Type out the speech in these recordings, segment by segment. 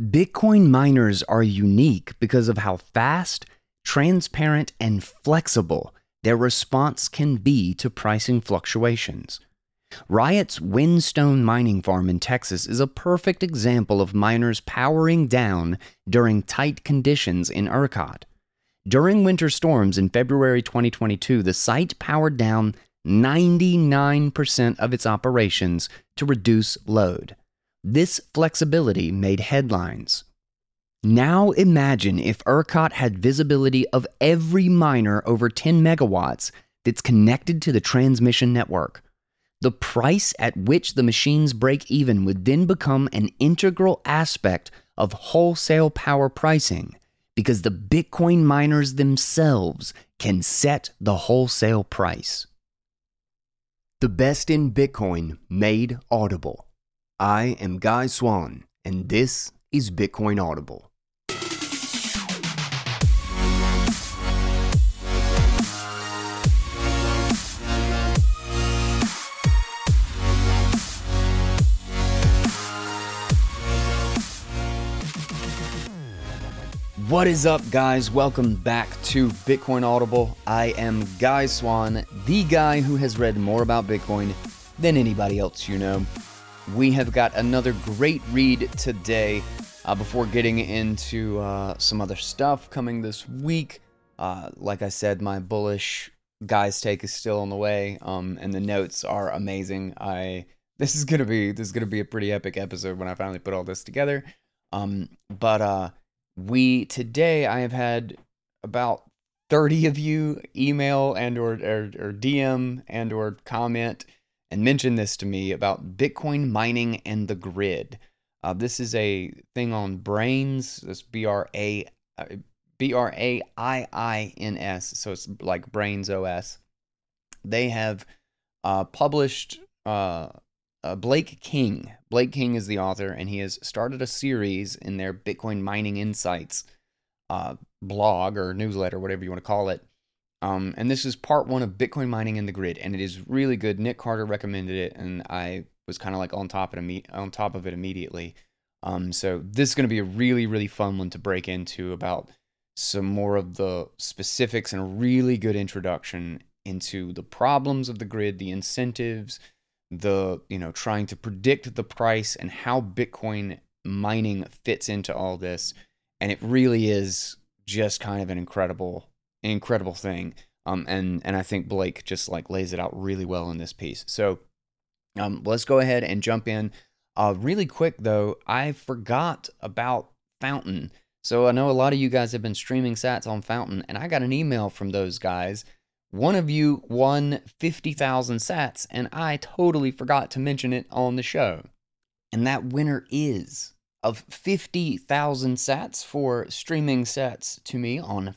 Bitcoin miners are unique because of how fast, transparent, and flexible their response can be to pricing fluctuations. Riot's Whinstone mining farm in Texas is a perfect example of miners powering down during tight conditions in ERCOT. During winter storms in February 2022, the site powered down 99% of its operations to reduce load. This flexibility made headlines. Now imagine if ERCOT had visibility of every miner over 10 megawatts that's connected to the transmission network. The price at which the machines break even would then become an integral aspect of wholesale power pricing because the Bitcoin miners themselves can set the wholesale price. The best in Bitcoin made audible. I am Guy Swann, and this is Bitcoin Audible. What is up, guys? Welcome back to Bitcoin Audible. I am Guy Swann, the guy who has read more about Bitcoin than anybody else you know. We have got another great read today. Uh, before getting into uh, some other stuff coming this week, uh, like I said, my bullish guy's take is still on the way, um, and the notes are amazing. I this is gonna be this is gonna be a pretty epic episode when I finally put all this together. Um, but uh we today I have had about 30 of you email and or, or, or DM and or comment and mentioned this to me about Bitcoin mining and the grid. Uh, this is a thing on Braiins. This B R A uh, B R A I I N S. So it's like Braiins OS. They have uh, published uh, uh, Blake King. Blake King is the author, and he has started a series in their Bitcoin Mining Insights uh, blog or newsletter, whatever you want to call it. Um, and this is part one of Bitcoin mining in the grid, and it is really good. Nick Carter recommended it, and I was kind of like on top of it, on top of it immediately. Um, so this is going to be a really, really fun one to break into about some more of the specifics and a really good introduction into the problems of the grid, the incentives, the you know trying to predict the price and how bitcoin mining fits into all this and it really is just kind of an incredible incredible thing um and and i think blake just like lays it out really well in this piece. So um let's go ahead and jump in. Uh really quick though i forgot about fountain. So i know a lot of you guys have been streaming sats on fountain and i got an email from those guys. One of you won 50,000 sats, and I totally forgot to mention it on the show. And that winner is of 50,000 sats for streaming sats to me on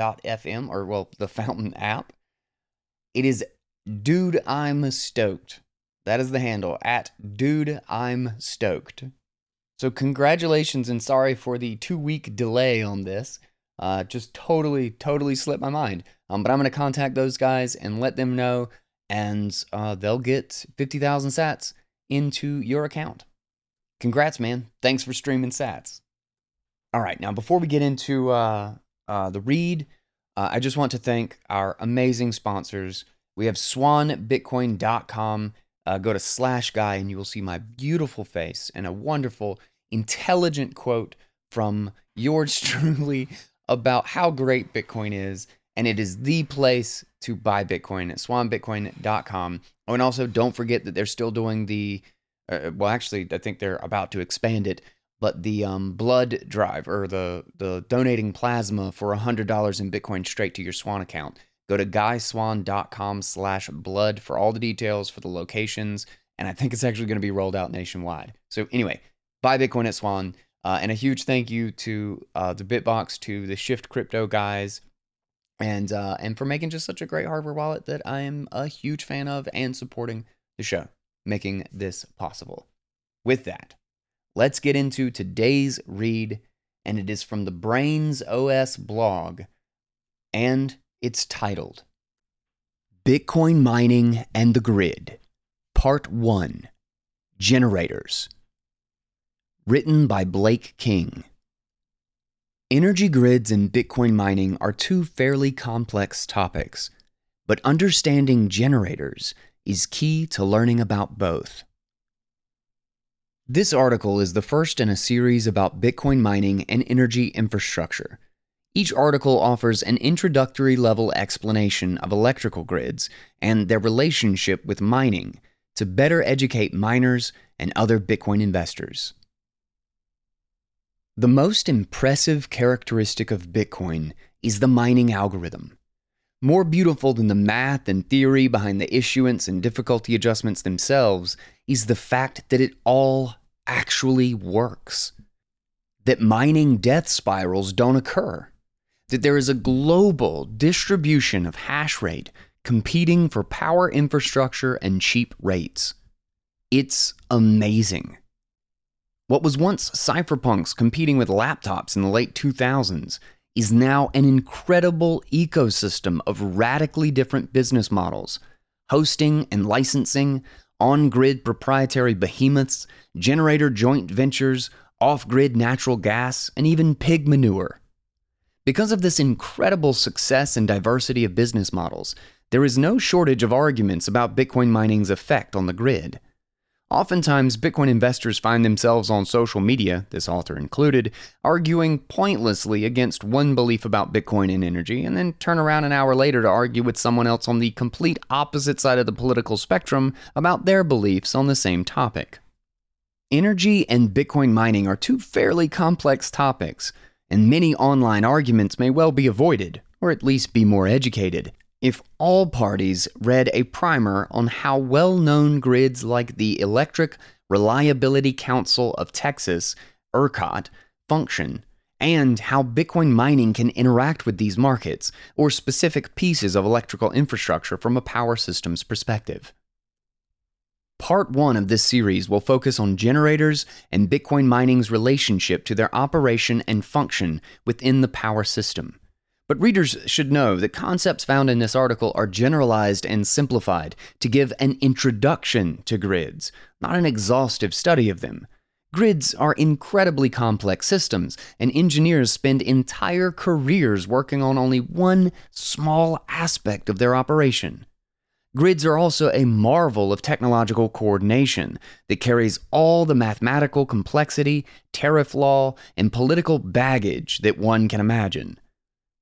fountain.fm, or well, the Fountain app. It is Dude I'm Stoked. That is the handle at Dude I'm Stoked. So, congratulations and sorry for the two week delay on this. Uh, just totally, totally slipped my mind. Um, but I'm going to contact those guys and let them know, and uh, they'll get 50,000 sats into your account. Congrats, man. Thanks for streaming sats. All right, now before we get into uh, uh, the read, uh, I just want to thank our amazing sponsors. We have swanbitcoin.com. Uh, go to slash guy, and you will see my beautiful face and a wonderful, intelligent quote from yours truly about how great Bitcoin is, and it is the place to buy Bitcoin at swanbitcoin.com. Oh, and also don't forget that they're still doing the, uh, well, actually, I think they're about to expand it, but the um, blood drive or the the donating plasma for $100 in Bitcoin straight to your Swan account. Go to guyswann.com slash blood for all the details for the locations. And I think it's actually going to be rolled out nationwide. So anyway, buy Bitcoin at Swan. Uh, and a huge thank you to uh, the Bitbox, to the Shift Crypto guys, and uh, and for making just such a great hardware wallet that I am a huge fan of and supporting the show, making this possible. With that, let's get into today's read, and it is from the Braiins OS blog, and it's titled Bitcoin Mining and the Grid, Part 1 Generators. Written by Blake King. Energy grids and Bitcoin mining are two fairly complex topics, but understanding generators is key to learning about both. This article is the first in a series about Bitcoin mining and energy infrastructure. Each article offers an introductory level explanation of electrical grids and their relationship with mining to better educate miners and other Bitcoin investors. The most impressive characteristic of Bitcoin is the mining algorithm. More beautiful than the math and theory behind the issuance and difficulty adjustments themselves is the fact that it all actually works. That mining death spirals don't occur. That there is a global distribution of hash rate competing for power infrastructure and cheap rates. It's amazing. What was once cypherpunks competing with laptops in the late 2000s is now an incredible ecosystem of radically different business models hosting and licensing, on grid proprietary behemoths, generator joint ventures, off grid natural gas, and even pig manure. Because of this incredible success and diversity of business models, there is no shortage of arguments about Bitcoin mining's effect on the grid. Oftentimes, Bitcoin investors find themselves on social media, this author included, arguing pointlessly against one belief about Bitcoin and energy, and then turn around an hour later to argue with someone else on the complete opposite side of the political spectrum about their beliefs on the same topic. Energy and Bitcoin mining are two fairly complex topics, and many online arguments may well be avoided, or at least be more educated if all parties read a primer on how well known grids like the Electric Reliability Council of Texas, ERCOT, function, and how Bitcoin mining can interact with these markets or specific pieces of electrical infrastructure from a power systems perspective. Part 1 of this series will focus on generators and Bitcoin mining's relationship to their operation and function within the power system. But readers should know that concepts found in this article are generalized and simplified to give an introduction to grids, not an exhaustive study of them. Grids are incredibly complex systems, and engineers spend entire careers working on only one small aspect of their operation. Grids are also a marvel of technological coordination that carries all the mathematical complexity, tariff law, and political baggage that one can imagine.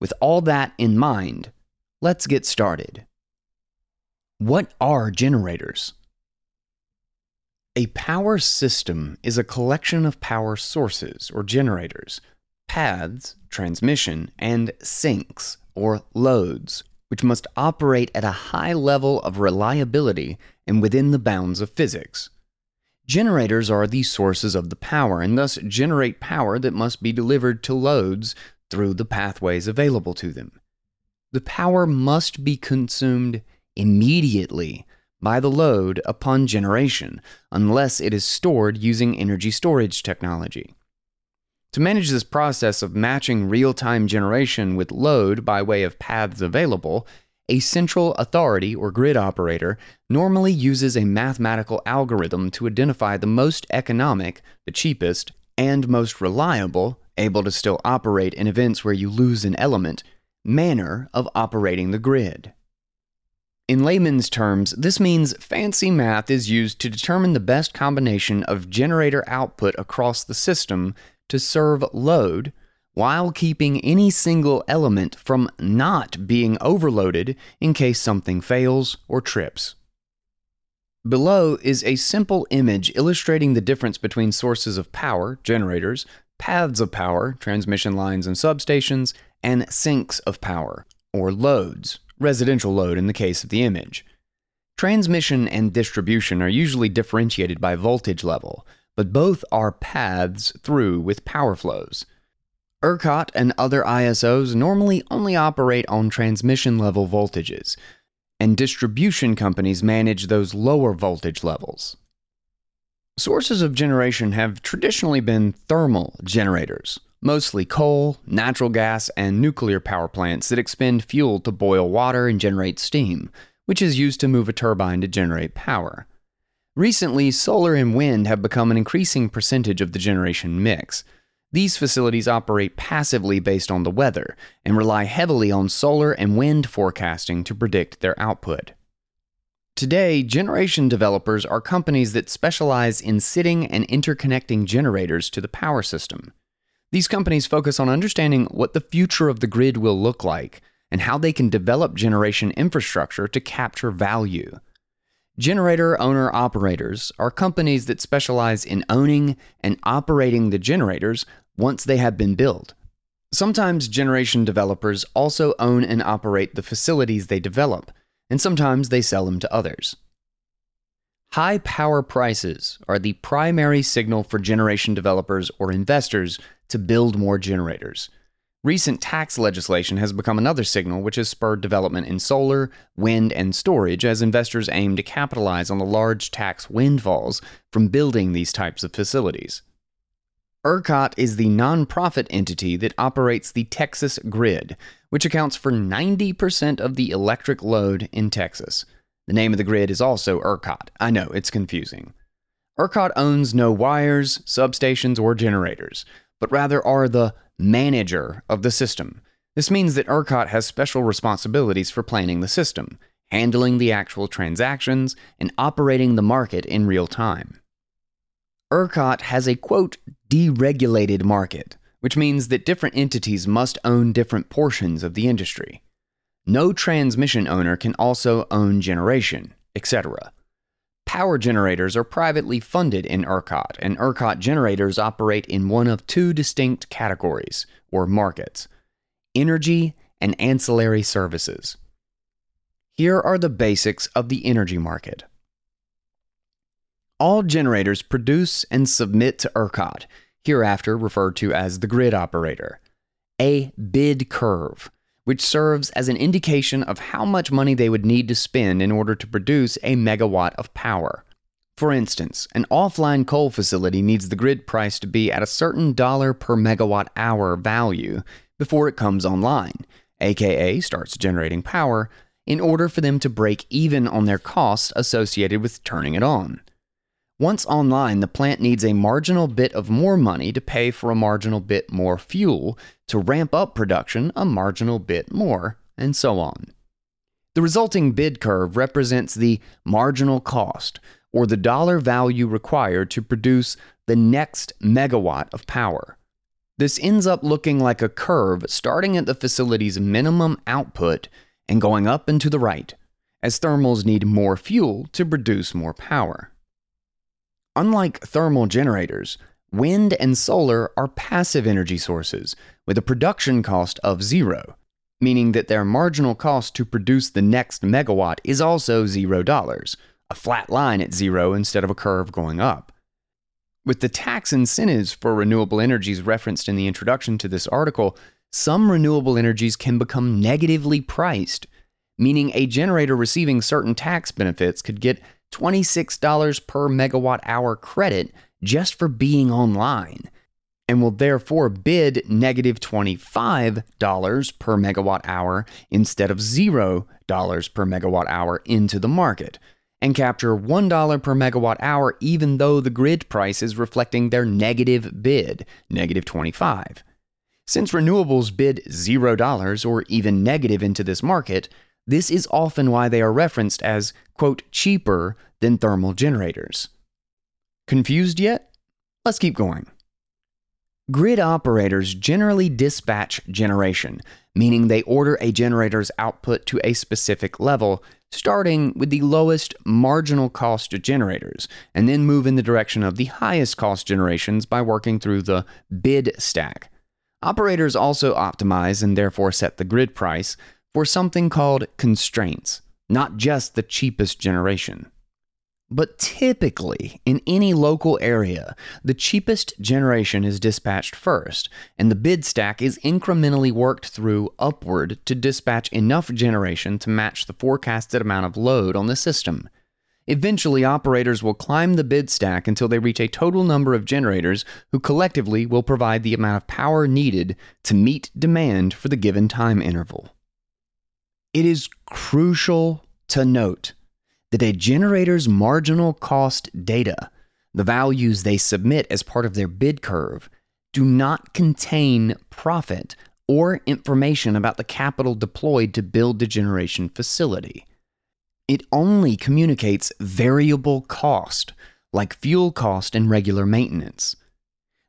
With all that in mind, let's get started. What are generators? A power system is a collection of power sources or generators, paths, transmission, and sinks or loads, which must operate at a high level of reliability and within the bounds of physics. Generators are the sources of the power and thus generate power that must be delivered to loads through the pathways available to them. The power must be consumed immediately by the load upon generation, unless it is stored using energy storage technology. To manage this process of matching real time generation with load by way of paths available, a central authority or grid operator normally uses a mathematical algorithm to identify the most economic, the cheapest, and most reliable able to still operate in events where you lose an element, manner of operating the grid. In layman's terms, this means fancy math is used to determine the best combination of generator output across the system to serve load while keeping any single element from not being overloaded in case something fails or trips. Below is a simple image illustrating the difference between sources of power, generators, paths of power, transmission lines and substations, and sinks of power, or loads, residential load in the case of the image. Transmission and distribution are usually differentiated by voltage level, but both are paths through with power flows. ERCOT and other ISOs normally only operate on transmission level voltages, and distribution companies manage those lower voltage levels. Sources of generation have traditionally been thermal generators, mostly coal, natural gas, and nuclear power plants that expend fuel to boil water and generate steam, which is used to move a turbine to generate power. Recently, solar and wind have become an increasing percentage of the generation mix. These facilities operate passively based on the weather and rely heavily on solar and wind forecasting to predict their output. Today, generation developers are companies that specialize in sitting and interconnecting generators to the power system. These companies focus on understanding what the future of the grid will look like and how they can develop generation infrastructure to capture value. Generator owner operators are companies that specialize in owning and operating the generators once they have been built. Sometimes generation developers also own and operate the facilities they develop, and sometimes they sell them to others. High power prices are the primary signal for generation developers or investors to build more generators. Recent tax legislation has become another signal which has spurred development in solar, wind, and storage as investors aim to capitalize on the large tax windfalls from building these types of facilities. ERCOT is the nonprofit entity that operates the Texas grid, which accounts for 90% of the electric load in Texas. The name of the grid is also ERCOT. I know, it's confusing. ERCOT owns no wires, substations, or generators, but rather are the manager of the system. This means that ERCOT has special responsibilities for planning the system, handling the actual transactions, and operating the market in real time. ERCOT has a quote, deregulated market, which means that different entities must own different portions of the industry. No transmission owner can also own generation, etc. Power generators are privately funded in ERCOT, and ERCOT generators operate in one of two distinct categories, or markets energy and ancillary services. Here are the basics of the energy market. All generators produce and submit to ERCOT, hereafter referred to as the grid operator, a bid curve which serves as an indication of how much money they would need to spend in order to produce a megawatt of power. For instance, an offline coal facility needs the grid price to be at a certain dollar per megawatt hour value before it comes online, aka starts generating power, in order for them to break even on their costs associated with turning it on. Once online, the plant needs a marginal bit of more money to pay for a marginal bit more fuel, to ramp up production a marginal bit more, and so on. The resulting bid curve represents the marginal cost, or the dollar value required to produce the next megawatt of power. This ends up looking like a curve starting at the facility's minimum output and going up and to the right, as thermals need more fuel to produce more power. Unlike thermal generators, wind and solar are passive energy sources with a production cost of zero, meaning that their marginal cost to produce the next megawatt is also zero dollars, a flat line at zero instead of a curve going up. With the tax incentives for renewable energies referenced in the introduction to this article, some renewable energies can become negatively priced, meaning a generator receiving certain tax benefits could get $26 per megawatt hour credit just for being online and will therefore bid negative $25 per megawatt hour instead of $0 per megawatt hour into the market and capture $1 per megawatt hour even though the grid price is reflecting their negative bid, negative 25. Since renewables bid $0 or even negative into this market, this is often why they are referenced as, quote, cheaper than thermal generators. Confused yet? Let's keep going. Grid operators generally dispatch generation, meaning they order a generator's output to a specific level, starting with the lowest marginal cost generators, and then move in the direction of the highest cost generations by working through the bid stack. Operators also optimize and therefore set the grid price for something called constraints, not just the cheapest generation. But typically, in any local area, the cheapest generation is dispatched first, and the bid stack is incrementally worked through upward to dispatch enough generation to match the forecasted amount of load on the system. Eventually, operators will climb the bid stack until they reach a total number of generators who collectively will provide the amount of power needed to meet demand for the given time interval. It is crucial to note that a generator's marginal cost data, the values they submit as part of their bid curve, do not contain profit or information about the capital deployed to build the generation facility. It only communicates variable cost, like fuel cost and regular maintenance.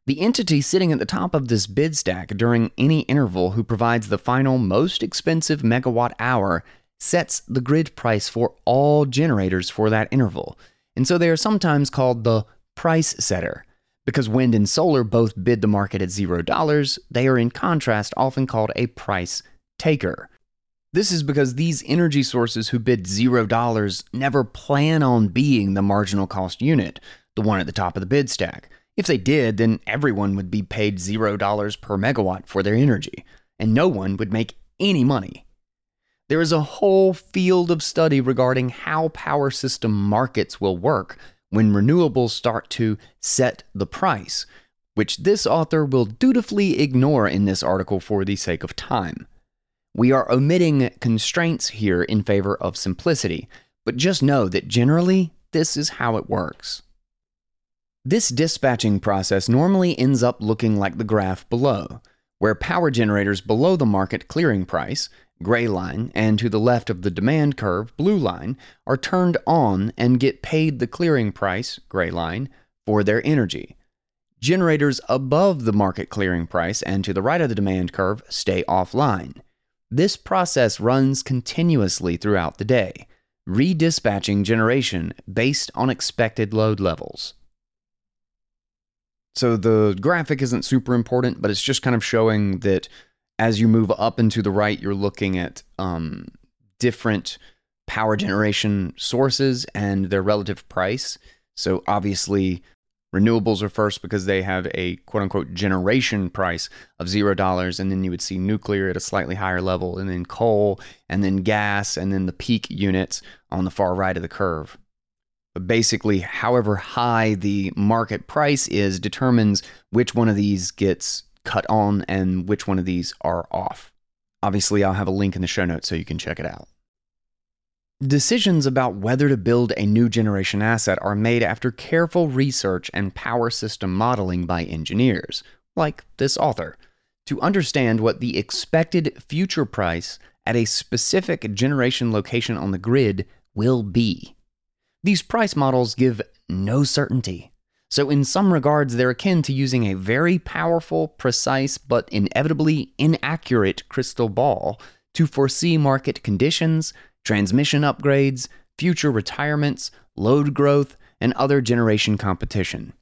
The entity sitting at the top of this bid stack during any interval who provides the final most expensive megawatt hour sets the grid price for all generators for that interval, and so they are sometimes called the price setter. Because wind and solar both bid the market at $0, they are in contrast often called a price taker. This is because these energy sources who bid $0 never plan on being the marginal cost unit, the one at the top of the bid stack. If they did, then everyone would be paid $0 per megawatt for their energy, and no one would make any money. There is a whole field of study regarding how power system markets will work when renewables start to set the price, which this author will dutifully ignore in this article for the sake of time. We are omitting constraints here in favor of simplicity, but just know that generally this is how it works. This dispatching process normally ends up looking like the graph below, where power generators below the market clearing price gray line, and to the left of the demand curve, blue line, are turned on and get paid the clearing price, gray line, for their energy. Generators above the market clearing price and to the right of the demand curve stay offline. This process runs continuously throughout the day, redispatching generation based on expected load levels. So the graphic isn't super important, but it's just kind of showing that as you move up and to the right, you're looking at um, different power generation sources and their relative price. So obviously, renewables are first because they have a quote unquote generation price of zero dollars, and then you would see nuclear at a slightly higher level, and then coal, and then gas, and then the peak units on the far right of the curve. Basically, however high the market price is determines which one of these gets cut on and which one of these are off. Obviously, I'll have a link in the show notes so you can check it out. Decisions about whether to build a new generation asset are made after careful research and power system modeling by engineers, like this author, to understand what the expected future price at a specific generation location on the grid will be. These price models give no certainty so, in some regards, they're akin to using a very powerful, precise, but inevitably inaccurate crystal ball to foresee market conditions, transmission upgrades, future retirements, load growth, and other generation competition.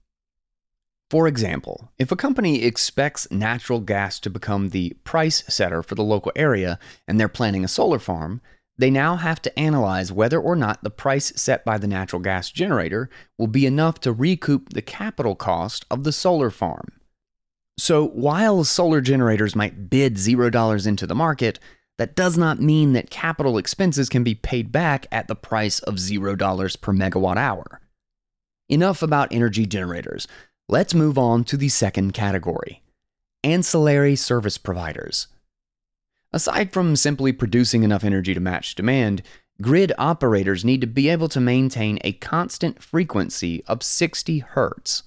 For example, if a company expects natural gas to become the price setter for the local area and they're planning a solar farm, they now have to analyze whether or not the price set by the natural gas generator will be enough to recoup the capital cost of the solar farm. So, while solar generators might bid $0 into the market, that does not mean that capital expenses can be paid back at the price of $0 per megawatt hour. Enough about energy generators. Let's move on to the second category ancillary service providers. Aside from simply producing enough energy to match demand, grid operators need to be able to maintain a constant frequency of 60 Hz.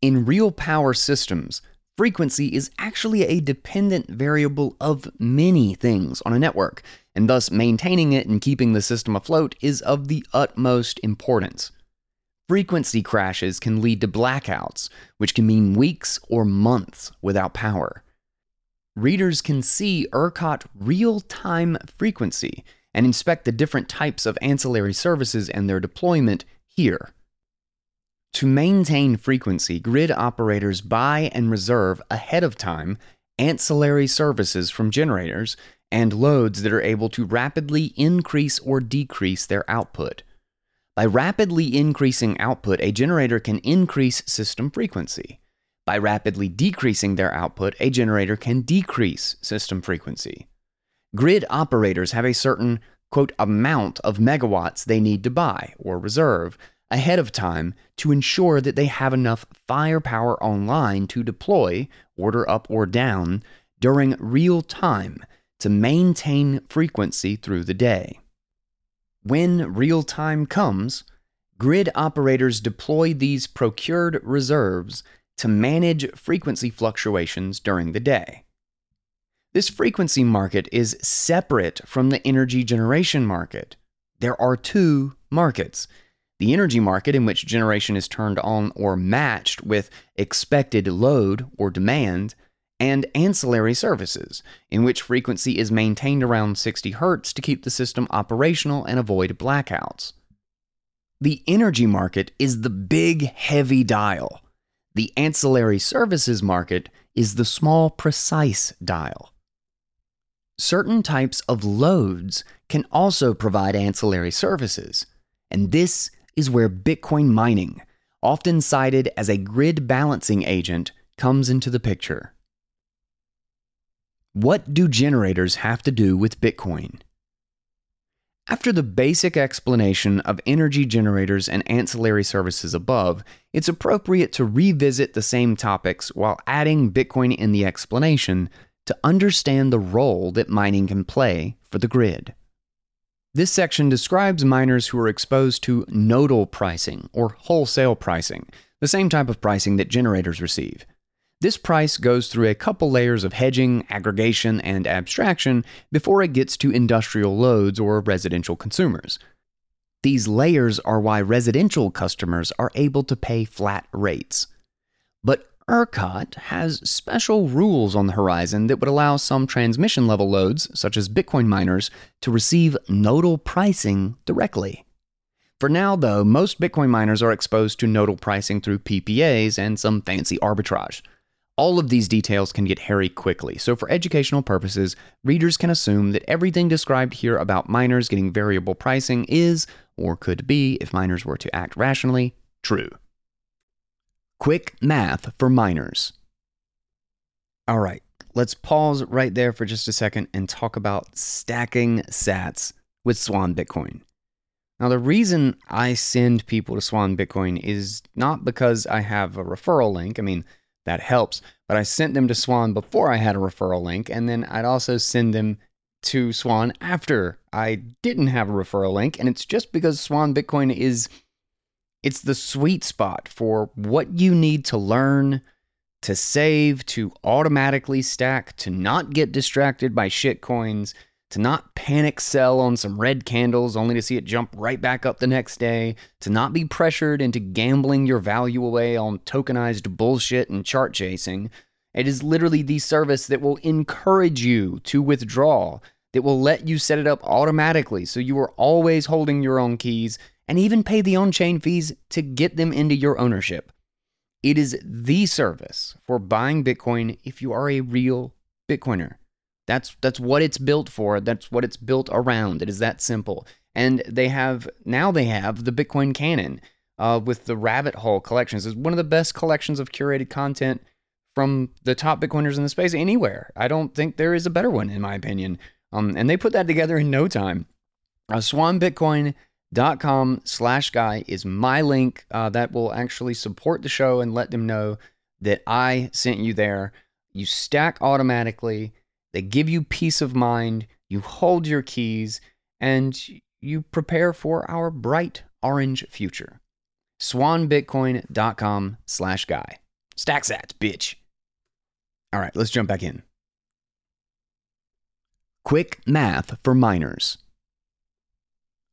In real power systems, frequency is actually a dependent variable of many things on a network, and thus maintaining it and keeping the system afloat is of the utmost importance. Frequency crashes can lead to blackouts, which can mean weeks or months without power readers can see ERCOT real time frequency and inspect the different types of ancillary services and their deployment here. To maintain frequency, grid operators buy and reserve ahead of time ancillary services from generators and loads that are able to rapidly increase or decrease their output. By rapidly increasing output, a generator can increase system frequency. By rapidly decreasing their output, a generator can decrease system frequency. Grid operators have a certain, quote, amount of megawatts they need to buy or reserve ahead of time to ensure that they have enough firepower online to deploy, order up or down, during real time to maintain frequency through the day. When real time comes, grid operators deploy these procured reserves to manage frequency fluctuations during the day. This frequency market is separate from the energy generation market. There are two markets the energy market, in which generation is turned on or matched with expected load or demand, and ancillary services, in which frequency is maintained around 60 Hz to keep the system operational and avoid blackouts. The energy market is the big, heavy dial. The ancillary services market is the small, precise dial. Certain types of loads can also provide ancillary services, and this is where Bitcoin mining, often cited as a grid balancing agent, comes into the picture. What do generators have to do with Bitcoin? After the basic explanation of energy generators and ancillary services above, it's appropriate to revisit the same topics while adding Bitcoin in the explanation to understand the role that mining can play for the grid. This section describes miners who are exposed to nodal pricing or wholesale pricing, the same type of pricing that generators receive. This price goes through a couple layers of hedging, aggregation, and abstraction before it gets to industrial loads or residential consumers. These layers are why residential customers are able to pay flat rates. But ERCOT has special rules on the horizon that would allow some transmission level loads, such as Bitcoin miners, to receive nodal pricing directly. For now, though, most Bitcoin miners are exposed to nodal pricing through PPAs and some fancy arbitrage. All of these details can get hairy quickly, so for educational purposes, readers can assume that everything described here about miners getting variable pricing is, or could be if miners were to act rationally, true. Quick math for miners. All right, let's pause right there for just a second and talk about stacking sats with Swan Bitcoin. Now, the reason I send people to Swan Bitcoin is not because I have a referral link. I mean, that helps, but I sent them to Swan before I had a referral link, and then I'd also send them to Swan after I didn't have a referral link. And it's just because Swan Bitcoin is it's the sweet spot for what you need to learn, to save, to automatically stack, to not get distracted by shitcoins, to not panic sell on some red candles only to see it jump right back up the next day, to not be pressured into gambling your value away on tokenized bullshit and chart chasing. It is literally the service that will encourage you to withdraw, that will let you set it up automatically so you are always holding your own keys and even pay the on chain fees to get them into your ownership. It is the service for buying Bitcoin if you are a real Bitcoiner. That's that's what it's built for. That's what it's built around. It is that simple. And they have now they have the Bitcoin Canon uh, with the Rabbit Hole collections. It's one of the best collections of curated content from the top Bitcoiners in the space anywhere. I don't think there is a better one in my opinion. Um, and they put that together in no time. Uh, Swan Bitcoin dot com slash guy is my link uh, that will actually support the show and let them know that I sent you there. You stack automatically, they give you peace of mind, you hold your keys, and you prepare for our bright orange future. SwanBitcoin.com slash guy. Stack sats, bitch. All right, let's jump back in. Quick math for miners.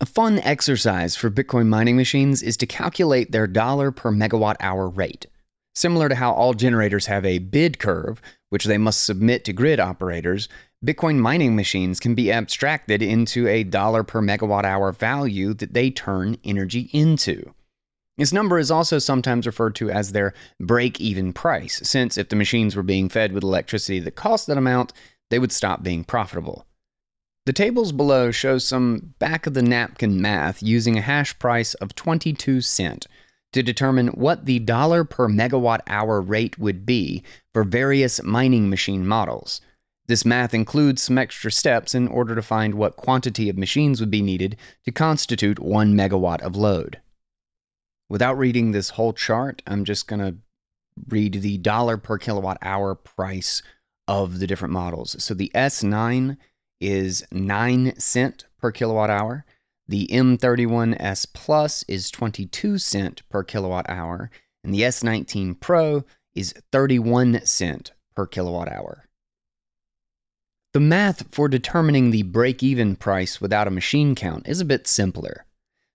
A fun exercise for Bitcoin mining machines is to calculate their dollar per megawatt hour rate. Similar to how all generators have a bid curve, which they must submit to grid operators, Bitcoin mining machines can be abstracted into a dollar per megawatt hour value that they turn energy into. This number is also sometimes referred to as their break even price, since if the machines were being fed with electricity that cost that amount, they would stop being profitable. The tables below show some back of the napkin math using a hash price of 22 cent to determine what the dollar per megawatt hour rate would be for various mining machine models. This math includes some extra steps in order to find what quantity of machines would be needed to constitute 1 megawatt of load. Without reading this whole chart, I'm just going to read the dollar per kilowatt hour price of the different models. So the S9 is 9 cent per kilowatt hour. The M31S Plus is 22 cent per kilowatt hour, and the S19 Pro is 31 cent per kilowatt hour. The math for determining the break even price without a machine count is a bit simpler.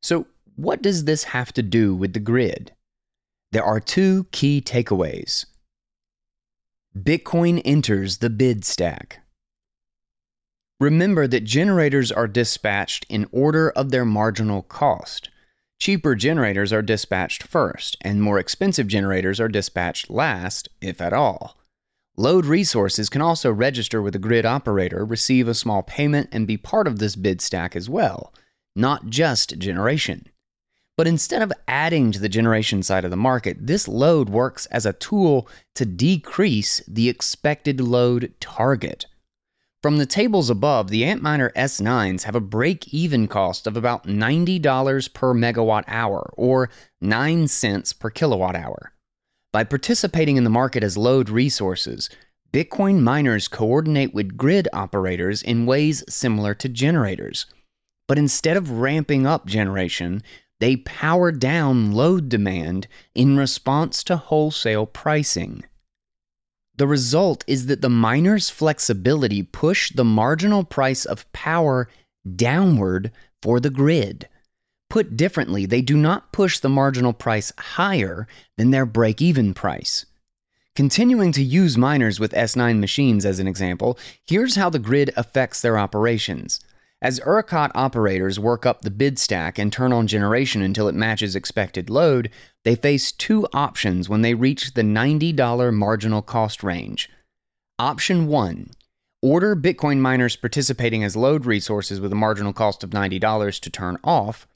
So, what does this have to do with the grid? There are two key takeaways. Bitcoin enters the bid stack. Remember that generators are dispatched in order of their marginal cost. Cheaper generators are dispatched first, and more expensive generators are dispatched last, if at all. Load resources can also register with a grid operator, receive a small payment, and be part of this bid stack as well, not just generation. But instead of adding to the generation side of the market, this load works as a tool to decrease the expected load target. From the tables above, the Antminer S9s have a break even cost of about $90 per megawatt hour, or 9 cents per kilowatt hour. By participating in the market as load resources, Bitcoin miners coordinate with grid operators in ways similar to generators. But instead of ramping up generation, they power down load demand in response to wholesale pricing. The result is that the miner's flexibility push the marginal price of power downward for the grid. Put differently, they do not push the marginal price higher than their break even price. Continuing to use miners with S9 machines as an example, here's how the grid affects their operations. As ERCOT operators work up the bid stack and turn on generation until it matches expected load, they face two options when they reach the $90 marginal cost range. Option 1 Order Bitcoin miners participating as load resources with a marginal cost of $90 to turn off.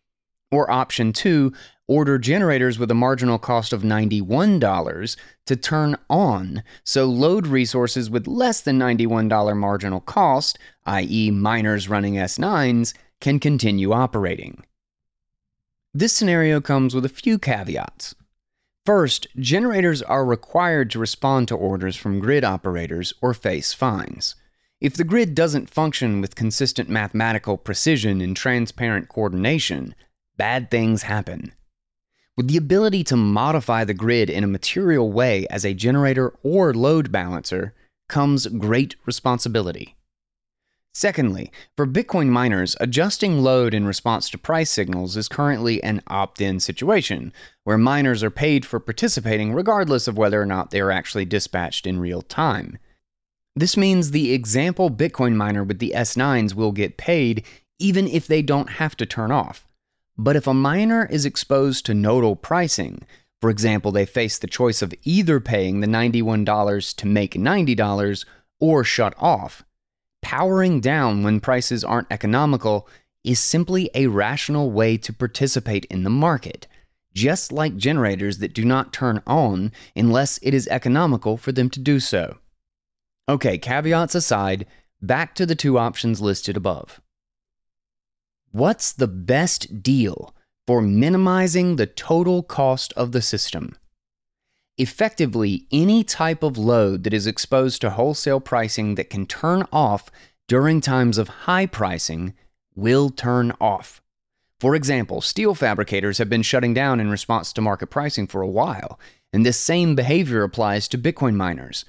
Or option 2 Order generators with a marginal cost of $91 to turn on, so load resources with less than $91 marginal cost, i.e., miners running S9s, can continue operating. This scenario comes with a few caveats. First, generators are required to respond to orders from grid operators or face fines. If the grid doesn't function with consistent mathematical precision and transparent coordination, bad things happen. With the ability to modify the grid in a material way as a generator or load balancer comes great responsibility. Secondly, for Bitcoin miners, adjusting load in response to price signals is currently an opt in situation, where miners are paid for participating regardless of whether or not they are actually dispatched in real time. This means the example Bitcoin miner with the S9s will get paid even if they don't have to turn off. But if a miner is exposed to nodal pricing, for example, they face the choice of either paying the $91 to make $90 or shut off, powering down when prices aren't economical is simply a rational way to participate in the market, just like generators that do not turn on unless it is economical for them to do so. Okay, caveats aside, back to the two options listed above. What's the best deal for minimizing the total cost of the system? Effectively, any type of load that is exposed to wholesale pricing that can turn off during times of high pricing will turn off. For example, steel fabricators have been shutting down in response to market pricing for a while, and this same behavior applies to Bitcoin miners.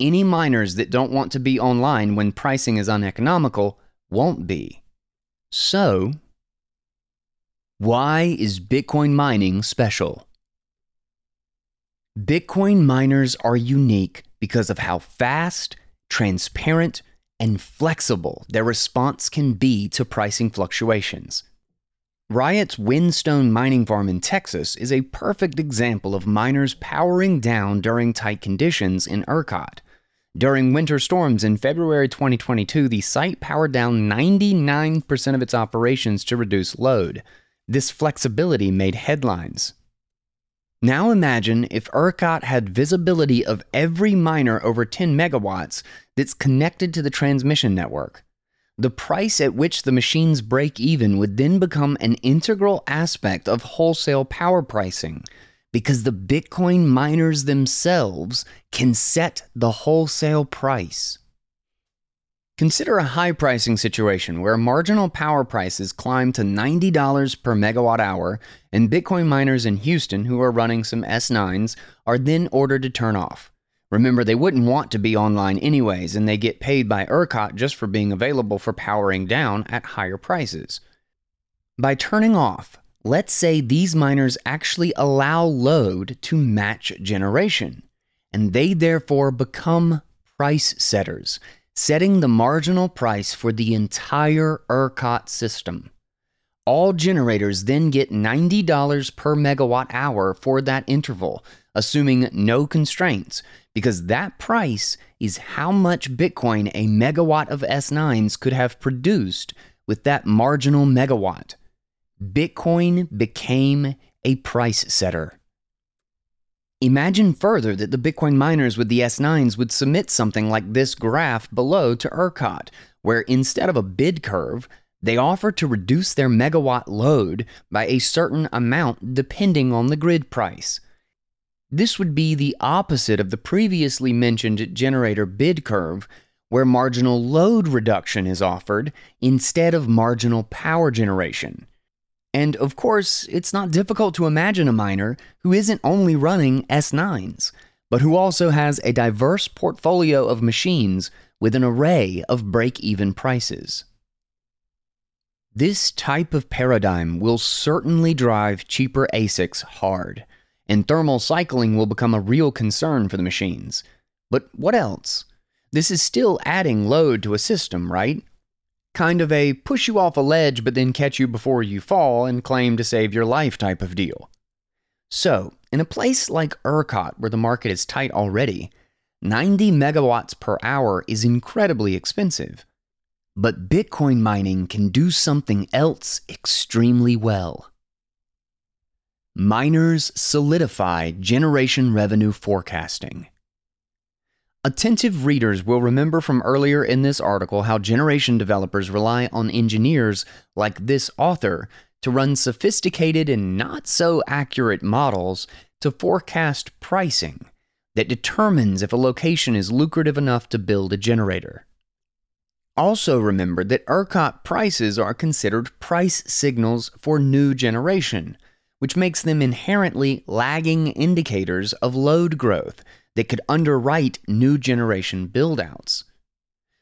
Any miners that don't want to be online when pricing is uneconomical won't be. So, why is Bitcoin mining special? Bitcoin miners are unique because of how fast, transparent, and flexible their response can be to pricing fluctuations. Riot's Whinstone mining farm in Texas is a perfect example of miners powering down during tight conditions in ERCOT. During winter storms in February 2022, the site powered down 99% of its operations to reduce load. This flexibility made headlines. Now imagine if ERCOT had visibility of every miner over 10 megawatts that's connected to the transmission network. The price at which the machines break even would then become an integral aspect of wholesale power pricing because the Bitcoin miners themselves can set the wholesale price. Consider a high pricing situation where marginal power prices climb to $90 per megawatt hour, and Bitcoin miners in Houston who are running some S9s are then ordered to turn off. Remember, they wouldn't want to be online anyways, and they get paid by ERCOT just for being available for powering down at higher prices. By turning off, let's say these miners actually allow load to match generation, and they therefore become price setters, setting the marginal price for the entire ERCOT system. All generators then get $90 per megawatt hour for that interval, assuming no constraints, because that price is how much Bitcoin a megawatt of S9s could have produced with that marginal megawatt. Bitcoin became a price setter. Imagine further that the Bitcoin miners with the S9s would submit something like this graph below to ERCOT, where instead of a bid curve, they offer to reduce their megawatt load by a certain amount depending on the grid price. This would be the opposite of the previously mentioned generator bid curve, where marginal load reduction is offered instead of marginal power generation. And of course, it's not difficult to imagine a miner who isn't only running S9s, but who also has a diverse portfolio of machines with an array of break even prices. This type of paradigm will certainly drive cheaper ASICs hard and thermal cycling will become a real concern for the machines. But what else? This is still adding load to a system, right? Kind of a push you off a ledge but then catch you before you fall and claim to save your life type of deal. So, in a place like ERCOT where the market is tight already, 90 megawatts per hour is incredibly expensive. But Bitcoin mining can do something else extremely well. Miners solidify generation revenue forecasting. Attentive readers will remember from earlier in this article how generation developers rely on engineers like this author to run sophisticated and not so accurate models to forecast pricing that determines if a location is lucrative enough to build a generator. Also, remember that ERCOT prices are considered price signals for new generation which makes them inherently lagging indicators of load growth that could underwrite new generation buildouts.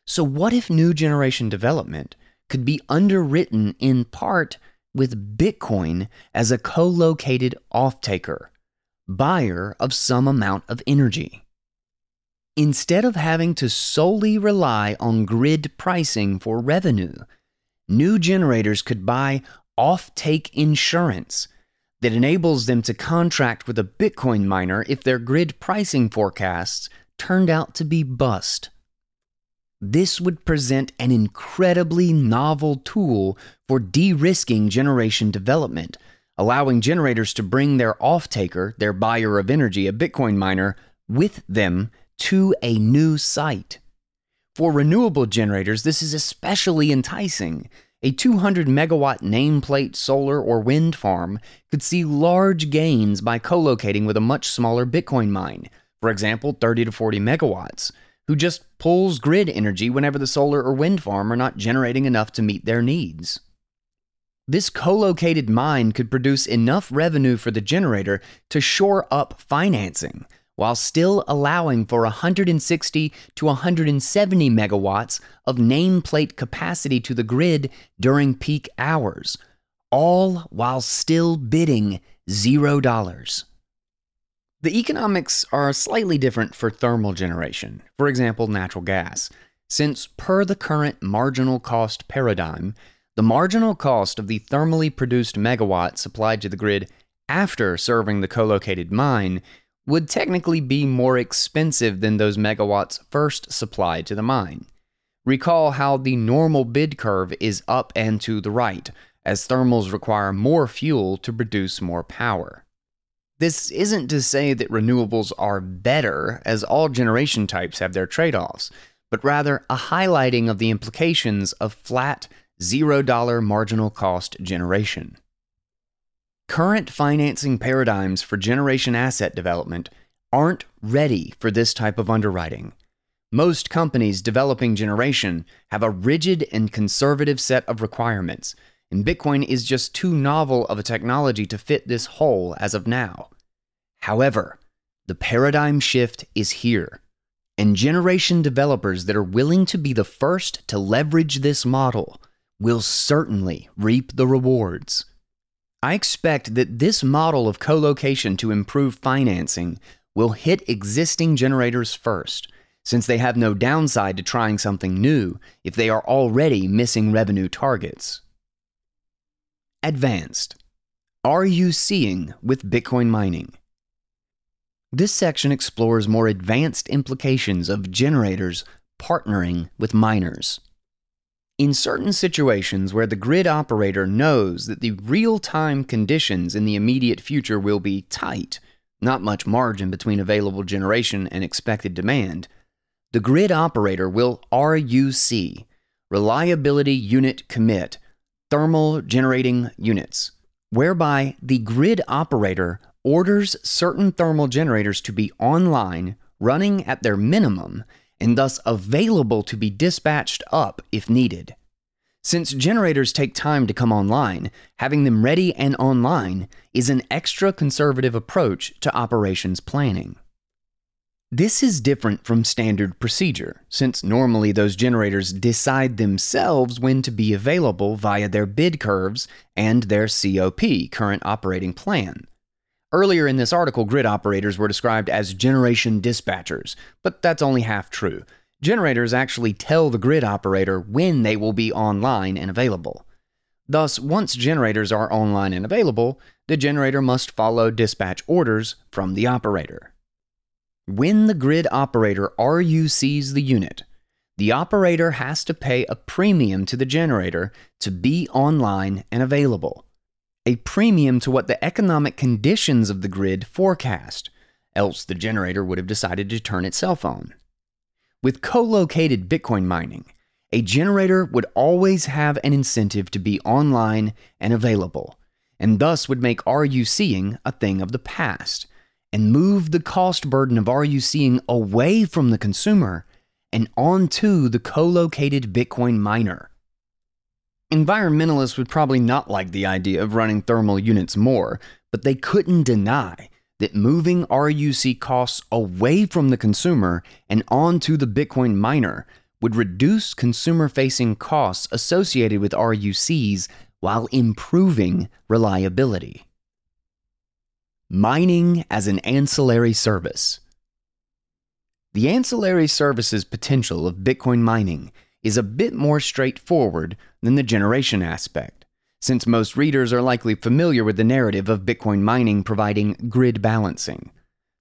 So, what if new generation development could be underwritten in part with Bitcoin as a co located off-taker, buyer of some amount of energy? Instead of having to solely rely on grid pricing for revenue, new generators could buy off take insurance that enables them to contract with a Bitcoin miner if their grid pricing forecasts turned out to be bust. This would present an incredibly novel tool for de risking generation development, allowing generators to bring their off taker, their buyer of energy, a Bitcoin miner, with them to a new site. For renewable generators, this is especially enticing a 200 megawatt nameplate solar or wind farm could see large gains by co locating with a much smaller Bitcoin mine, for example, 30 to 40 megawatts, who just pulls grid energy whenever the solar or wind farm are not generating enough to meet their needs. This co located mine could produce enough revenue for the generator to shore up financing while still allowing for 160 to 170 megawatts of nameplate capacity to the grid during peak hours, all while still bidding $0. The economics are slightly different for thermal generation, for example, natural gas, since per the current marginal cost paradigm, the marginal cost of the thermally produced megawatt supplied to the grid after serving the co located mine would technically be more expensive than those megawatts first supplied to the mine. Recall how the normal bid curve is up and to the right, as thermals require more fuel to produce more power. This isn't to say that renewables are better, as all generation types have their trade offs, but rather a highlighting of the implications of flat, $0 marginal cost generation. Current financing paradigms for generation asset development aren't ready for this type of underwriting. Most companies developing generation have a rigid and conservative set of requirements, and Bitcoin is just too novel of a technology to fit this hole as of now. However, the paradigm shift is here, and generation developers that are willing to be the first to leverage this model will certainly reap the rewards. I expect that this model of co location to improve financing will hit existing generators first since they have no downside to trying something new if they are already missing revenue targets. Advanced. RUCing with Bitcoin mining? This section explores more advanced implications of generators partnering with miners. In certain situations where the grid operator knows that the real time conditions in the immediate future will be tight, not much margin between available generation and expected demand, the grid operator will RUC, Reliability Unit Commit, thermal generating units, whereby the grid operator orders certain thermal generators to be online, running at their minimum, and thus available to be dispatched up if needed. Since generators take time to come online, having them ready and online is an extra conservative approach to operations planning. This is different from standard procedure, since normally those generators decide themselves when to be available via their bid curves and their COP, current operating plan. Earlier in this article, grid operators were described as generation dispatchers, but that's only half true. Generators actually tell the grid operator when they will be online and available. Thus, once generators are online and available, the generator must follow dispatch orders from the operator. When the grid operator RUCs the unit, the operator has to pay a premium to the generator to be online and available. A premium to what the economic conditions of the grid forecast, else the generator would have decided to turn itself on. With co located Bitcoin mining, a generator would always have an incentive to be online and available, and thus would make RUCing a thing of the past and move the cost burden of RUCing away from the consumer and onto the co located Bitcoin miner. Environmentalists would probably not like the idea of running thermal units more, but they couldn't deny that moving RUC costs away from the consumer and onto the Bitcoin miner would reduce consumer facing costs associated with RUCs while improving reliability. Mining as an ancillary service. The ancillary services potential of Bitcoin mining is a bit more straightforward than the generation aspect, since most readers are likely familiar with the narrative of Bitcoin mining providing grid balancing.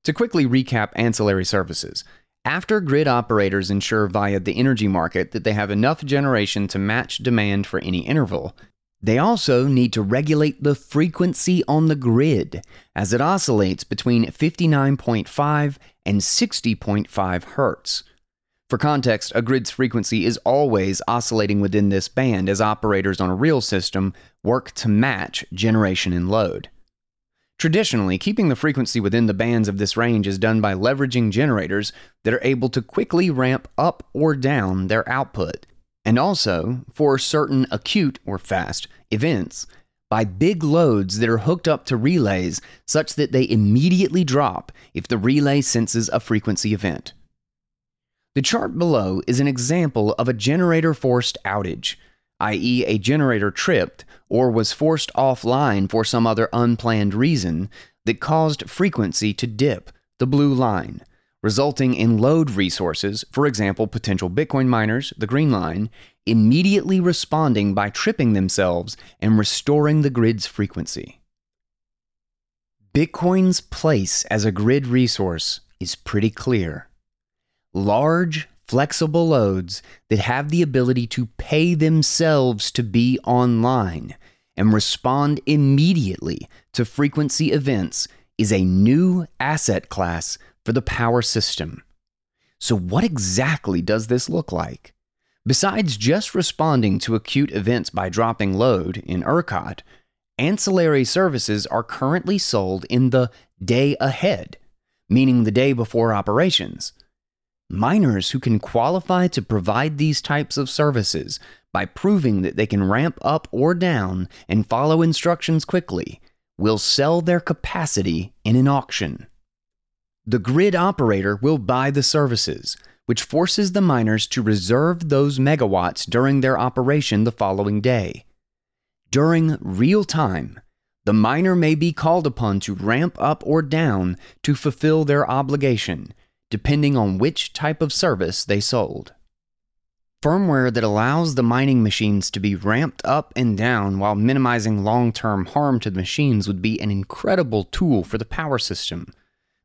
To quickly recap ancillary services, after grid operators ensure via the energy market that they have enough generation to match demand for any interval, they also need to regulate the frequency on the grid as it oscillates between 59.5 and 60.5 Hz. For context, a grid's frequency is always oscillating within this band as operators on a real system work to match generation and load. Traditionally, keeping the frequency within the bands of this range is done by leveraging generators that are able to quickly ramp up or down their output and also for certain acute or fast events by big loads that are hooked up to relays such that they immediately drop if the relay senses a frequency event. The chart below is an example of a generator forced outage, i.e., a generator tripped or was forced offline for some other unplanned reason that caused frequency to dip, the blue line resulting in load resources, for example, potential Bitcoin miners, the green line, immediately responding by tripping themselves and restoring the grid's frequency. Bitcoin's place as a grid resource is pretty clear. Large, flexible loads that have the ability to pay themselves to be online and respond immediately to frequency events is a new asset class for the power system. So, what exactly does this look like? Besides just responding to acute events by dropping load in ERCOT, ancillary services are currently sold in the day ahead, meaning the day before operations. Miners who can qualify to provide these types of services by proving that they can ramp up or down and follow instructions quickly will sell their capacity in an auction. The grid operator will buy the services, which forces the miners to reserve those megawatts during their operation the following day. During real time, the miner may be called upon to ramp up or down to fulfill their obligation, depending on which type of service they sold. Firmware that allows the mining machines to be ramped up and down while minimizing long term harm to the machines would be an incredible tool for the power system.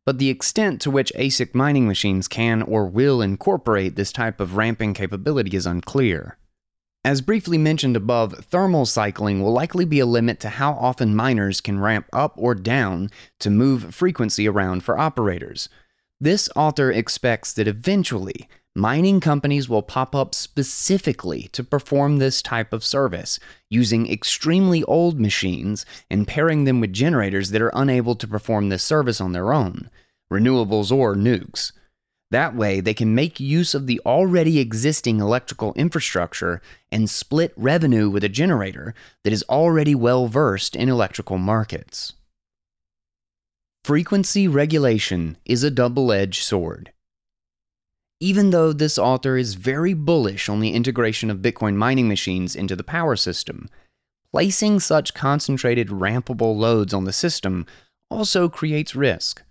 But the extent to which ASIC mining machines can or will incorporate this type of ramping capability is unclear. As briefly mentioned above, thermal cycling will likely be a limit to how often miners can ramp up or down to move frequency around for operators. This author expects that eventually, mining companies will pop up specifically to perform this type of service, using extremely old machines and pairing them with generators that are unable to perform this service on their own, renewables or nukes. That way, they can make use of the already existing electrical infrastructure and split revenue with a generator that is already well versed in electrical markets. Frequency regulation is a double edged sword. Even though this author is very bullish on the integration of Bitcoin mining machines into the power system, placing such concentrated rampable loads on the system also creates risk.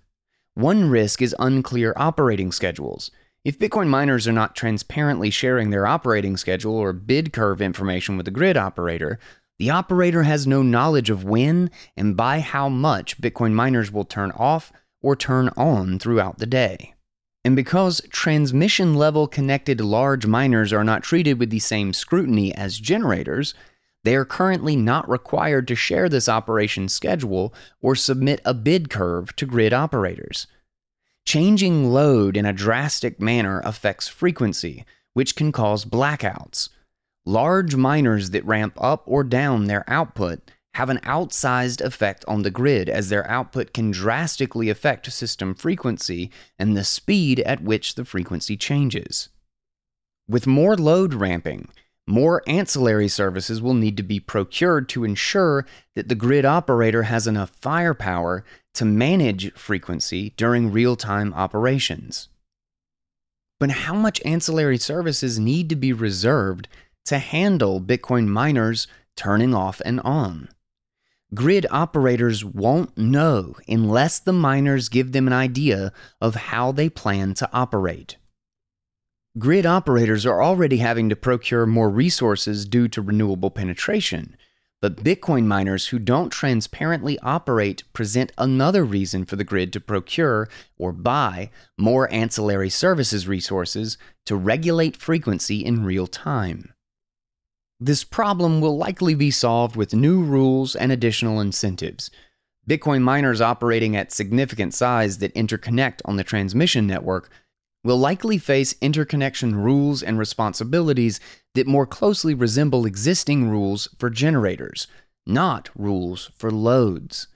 One risk is unclear operating schedules. If Bitcoin miners are not transparently sharing their operating schedule or bid curve information with the grid operator, the operator has no knowledge of when and by how much Bitcoin miners will turn off or turn on throughout the day. And because transmission level connected large miners are not treated with the same scrutiny as generators, they are currently not required to share this operation schedule or submit a bid curve to grid operators. Changing load in a drastic manner affects frequency, which can cause blackouts. Large miners that ramp up or down their output have an outsized effect on the grid as their output can drastically affect system frequency and the speed at which the frequency changes. With more load ramping, more ancillary services will need to be procured to ensure that the grid operator has enough firepower to manage frequency during real time operations. But how much ancillary services need to be reserved to handle Bitcoin miners turning off and on? Grid operators won't know unless the miners give them an idea of how they plan to operate. Grid operators are already having to procure more resources due to renewable penetration, but Bitcoin miners who don't transparently operate present another reason for the grid to procure or buy more ancillary services resources to regulate frequency in real time. This problem will likely be solved with new rules and additional incentives. Bitcoin miners operating at significant size that interconnect on the transmission network will likely face interconnection rules and responsibilities that more closely resemble existing rules for generators, not rules for loads.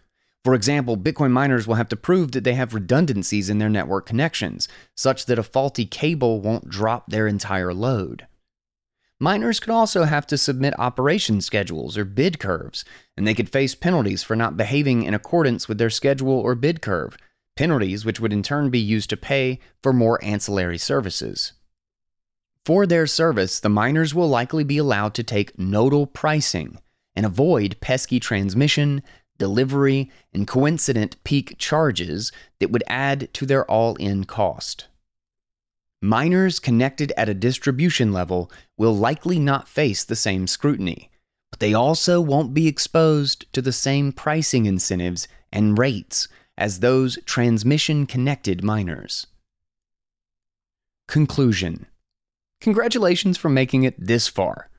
For example, Bitcoin miners will have to prove that they have redundancies in their network connections, such that a faulty cable won't drop their entire load. Miners could also have to submit operation schedules or bid curves, and they could face penalties for not behaving in accordance with their schedule or bid curve, penalties which would in turn be used to pay for more ancillary services. For their service, the miners will likely be allowed to take nodal pricing and avoid pesky transmission, delivery, and coincident peak charges that would add to their all in cost. Miners connected at a distribution level will likely not face the same scrutiny, but they also won't be exposed to the same pricing incentives and rates as those transmission connected miners. Conclusion Congratulations for making it this far.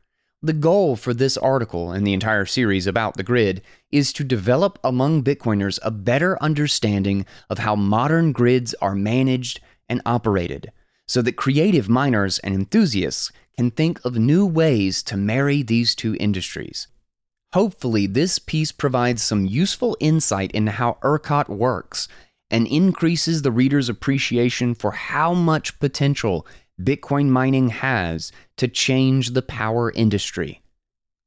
The goal for this article and the entire series about the grid is to develop among Bitcoiners a better understanding of how modern grids are managed and operated, so that creative miners and enthusiasts can think of new ways to marry these two industries. Hopefully, this piece provides some useful insight into how ERCOT works and increases the reader's appreciation for how much potential Bitcoin mining has to change the power industry.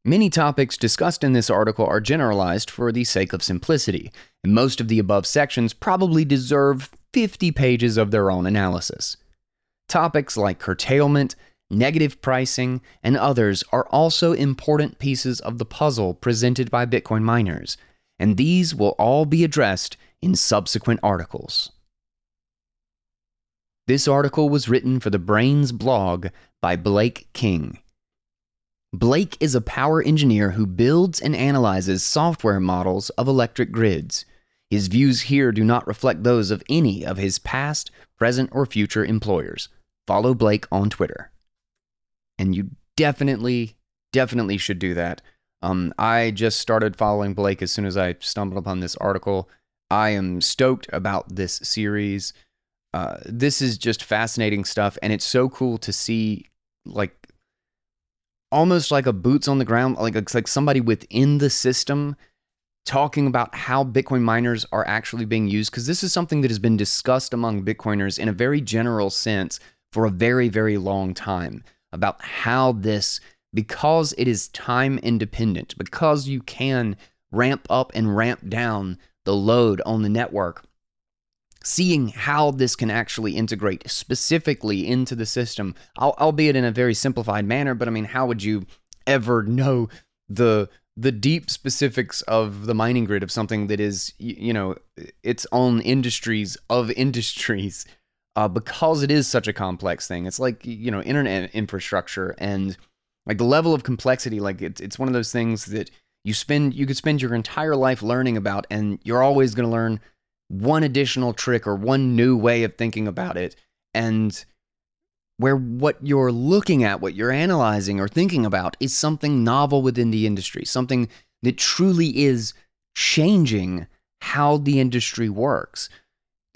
Many topics discussed in this article are generalized for the sake of simplicity, and most of the above sections probably deserve 50 pages of their own analysis. Topics like curtailment, negative pricing, and others are also important pieces of the puzzle presented by Bitcoin miners, and these will all be addressed in subsequent articles. This article was written for the Braiins blog by Blake King. Blake is a power engineer who builds and analyzes software models of electric grids. His views here do not reflect those of any of his past, present, or future employers. Follow Blake on Twitter. And you definitely, definitely should do that. Um, I just started following Blake as soon as I stumbled upon this article. I am stoked about this series. Uh, this is just fascinating stuff, and it's so cool to see, like, almost like a boots on the ground, like it's like somebody within the system talking about how Bitcoin miners are actually being used. Because this is something that has been discussed among Bitcoiners in a very general sense for a very, very long time about how this, because it is time independent, because you can ramp up and ramp down the load on the network, seeing how this can actually integrate specifically into the system, albeit in a very simplified manner. But I mean, how would you ever know the the deep specifics of the mining grid of something that is, you know, its own industries of industries? Uh, because it is such a complex thing. It's like you know internet infrastructure and like the level of complexity. Like it's it's one of those things that you spend you could spend your entire life learning about, and you're always going to learn one additional trick or one new way of thinking about it. And where what you're looking at, what you're analyzing or thinking about is something novel within the industry, something that truly is changing how the industry works.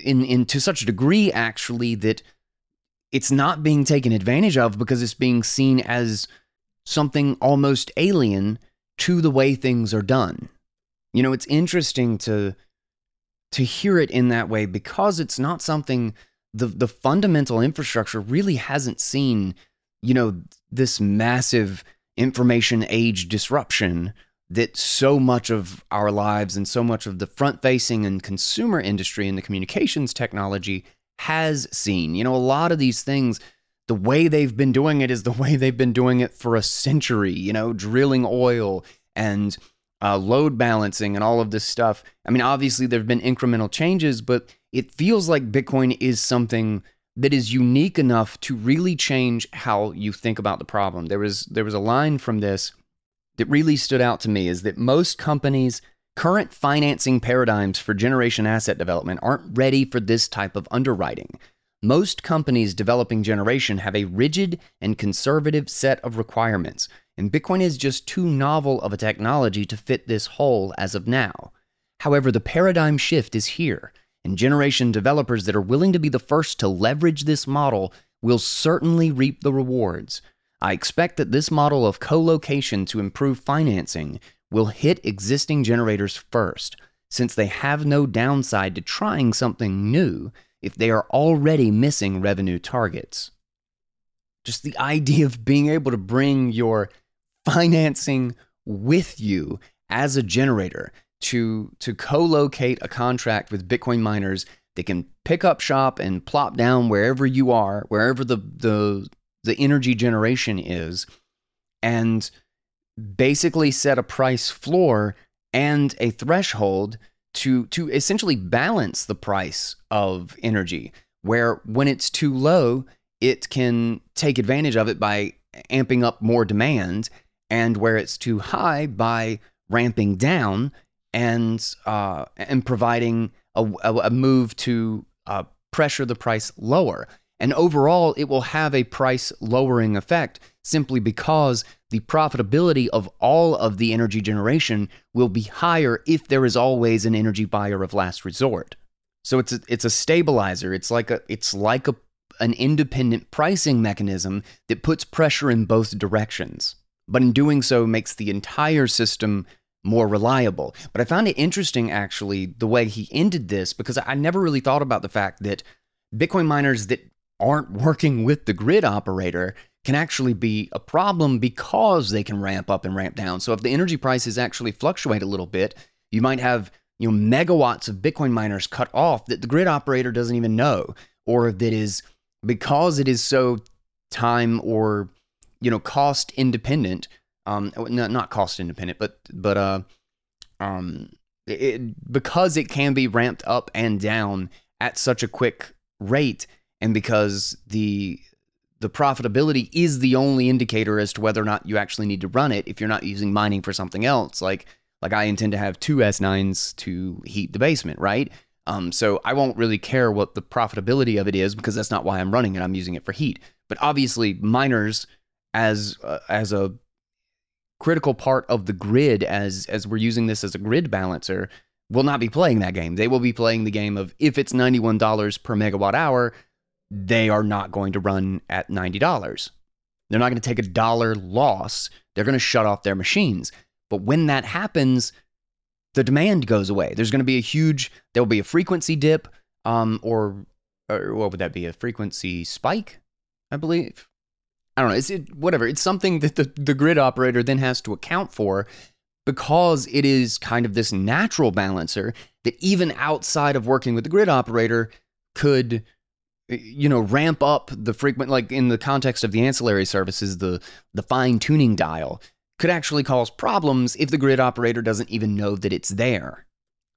In, in to such a degree actually that it's not being taken advantage of because it's being seen as something almost alien to the way things are done. You know, it's interesting to to hear it in that way because it's not something the the fundamental infrastructure really hasn't seen you know this massive information age disruption that so much of our lives and so much of the front facing and consumer industry and the communications technology has seen you know a lot of these things the way they've been doing it is the way they've been doing it for a century you know drilling oil and uh, load balancing and all of this stuff. I mean, obviously, there have been incremental changes, but it feels like Bitcoin is something that is unique enough to really change how you think about the problem. There was there was a line from this that really stood out to me is that most companies current financing paradigms for generation asset development aren't ready for this type of underwriting. Most companies developing generation have a rigid and conservative set of requirements and Bitcoin is just too novel of a technology to fit this hole as of now. However, the paradigm shift is here, and generation developers that are willing to be the first to leverage this model will certainly reap the rewards. I expect that this model of co location to improve financing will hit existing generators first, since they have no downside to trying something new if they are already missing revenue targets. Just the idea of being able to bring your financing with you as a generator to to co-locate a contract with Bitcoin miners that can pick up shop and plop down wherever you are, wherever the the the energy generation is, and basically set a price floor and a threshold to to essentially balance the price of energy where when it's too low it can take advantage of it by amping up more demand and where it's too high by ramping down and uh, and providing a, a move to uh, pressure the price lower. And overall, it will have a price lowering effect simply because the profitability of all of the energy generation will be higher if there is always an energy buyer of last resort. So it's a, it's a stabilizer. It's like a it's like a an independent pricing mechanism that puts pressure in both directions but in doing so makes the entire system more reliable. But I found it interesting actually the way he ended this because I never really thought about the fact that Bitcoin miners that aren't working with the grid operator can actually be a problem because they can ramp up and ramp down. So if the energy prices actually fluctuate a little bit, you might have you know megawatts of Bitcoin miners cut off that the grid operator doesn't even know, or that is because it is so time or you know cost independent. Um, not cost independent, but but uh, um, it, because it can be ramped up and down at such a quick rate, and because the the profitability is the only indicator as to whether or not you actually need to run it if you're not using mining for something else. Like like I intend to have two S9s to heat the basement, right? Um, so I won't really care what the profitability of it is because that's not why I'm running it. I'm using it for heat. But obviously, miners as uh, as a critical part of the grid, as as we're using this as a grid balancer, will not be playing that game. They will be playing the game of if it's ninety one dollars per megawatt hour, they are not going to run at $90. They're not going to take a dollar loss. They're going to shut off their machines. But when that happens, the demand goes away. There's going to be a huge, there will be a frequency dip, um, or, or what would that be? A frequency spike, I believe. I don't know. It's it, whatever. It's something that the, the grid operator then has to account for because it is kind of this natural balancer that even outside of working with the grid operator could you know ramp up the frequent like in the context of the ancillary services the the fine tuning dial could actually cause problems if the grid operator doesn't even know that it's there.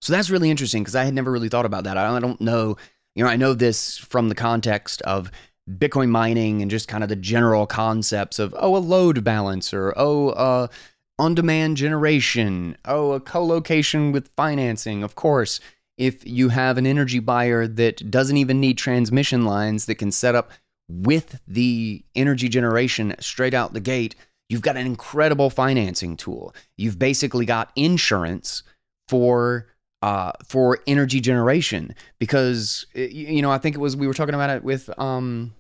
So that's really interesting because i had never really thought about that. I don't know you know i know this from the context of bitcoin mining and just kind of the general concepts of oh a load balancer oh uh on demand generation oh a co-location with financing of course if you have an energy buyer that doesn't even need transmission lines that can set up with the energy generation straight out the gate, you've got an incredible financing tool. You've basically got insurance for uh, for energy generation because you know I think it was we were talking about it with um,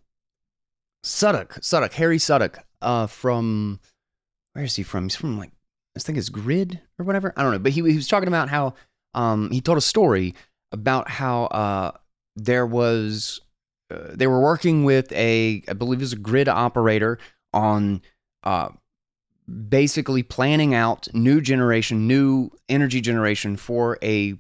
Sudock, Sudock, Harry Sudock uh, from where is he from? He's from like I think it's GRIID or whatever. I don't know, but he, he was talking about how um, he told a story about how uh, there was uh, they were working with a I believe it was a grid operator on uh, basically planning out new generation, new energy generation for a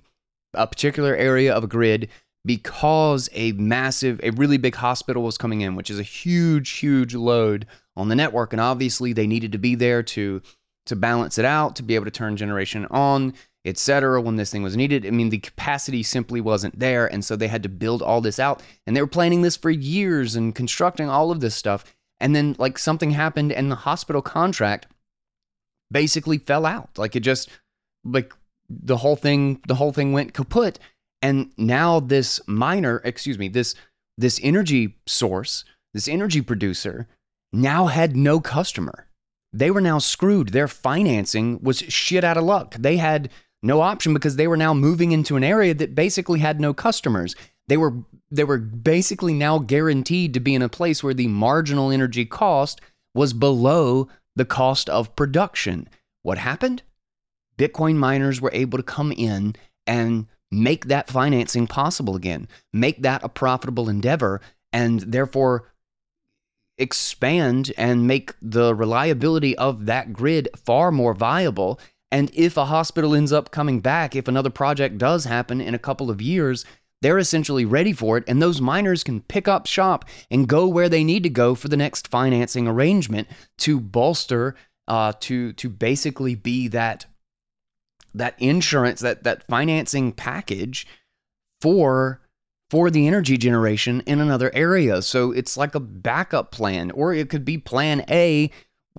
a particular area of a grid because a massive, a really big hospital was coming in, which is a huge, huge load on the network, and obviously they needed to be there to to balance it out, to be able to turn generation on etc. when this thing was needed. I mean, the capacity simply wasn't there. And so they had to build all this out. And they were planning this for years and constructing all of this stuff. And then, like, something happened and the hospital contract basically fell out. Like, it just, like, the whole thing, the whole thing went kaput. And now this miner, excuse me, this, this energy source, this energy producer now had no customer. They were now screwed. Their financing was shit out of luck. They had no option because they were now moving into an area that basically had no customers. They were they were basically now guaranteed to be in a place where the marginal energy cost was below the cost of production. What happened? Bitcoin miners were able to come in and make that financing possible again, make that a profitable endeavor, and therefore expand and make the reliability of that grid far more viable and if a hospital ends up coming back, if another project does happen in a couple of years, they're essentially ready for it, and those miners can pick up shop and go where they need to go for the next financing arrangement to bolster, uh, to to basically be that that insurance, that that financing package for for the energy generation in another area. So it's like a backup plan, or it could be plan A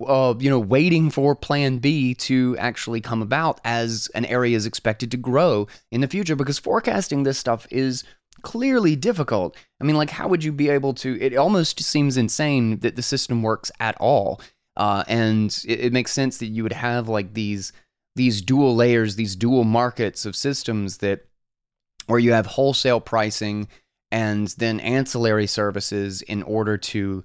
uh, you know, waiting for Plan B to actually come about as an area is expected to grow in the future because forecasting this stuff is clearly difficult. I mean, like, how would you be able to? It almost seems insane that the system works at all. Uh, and it, it makes sense that you would have like these these dual layers, these dual markets of systems that where you have wholesale pricing and then ancillary services in order to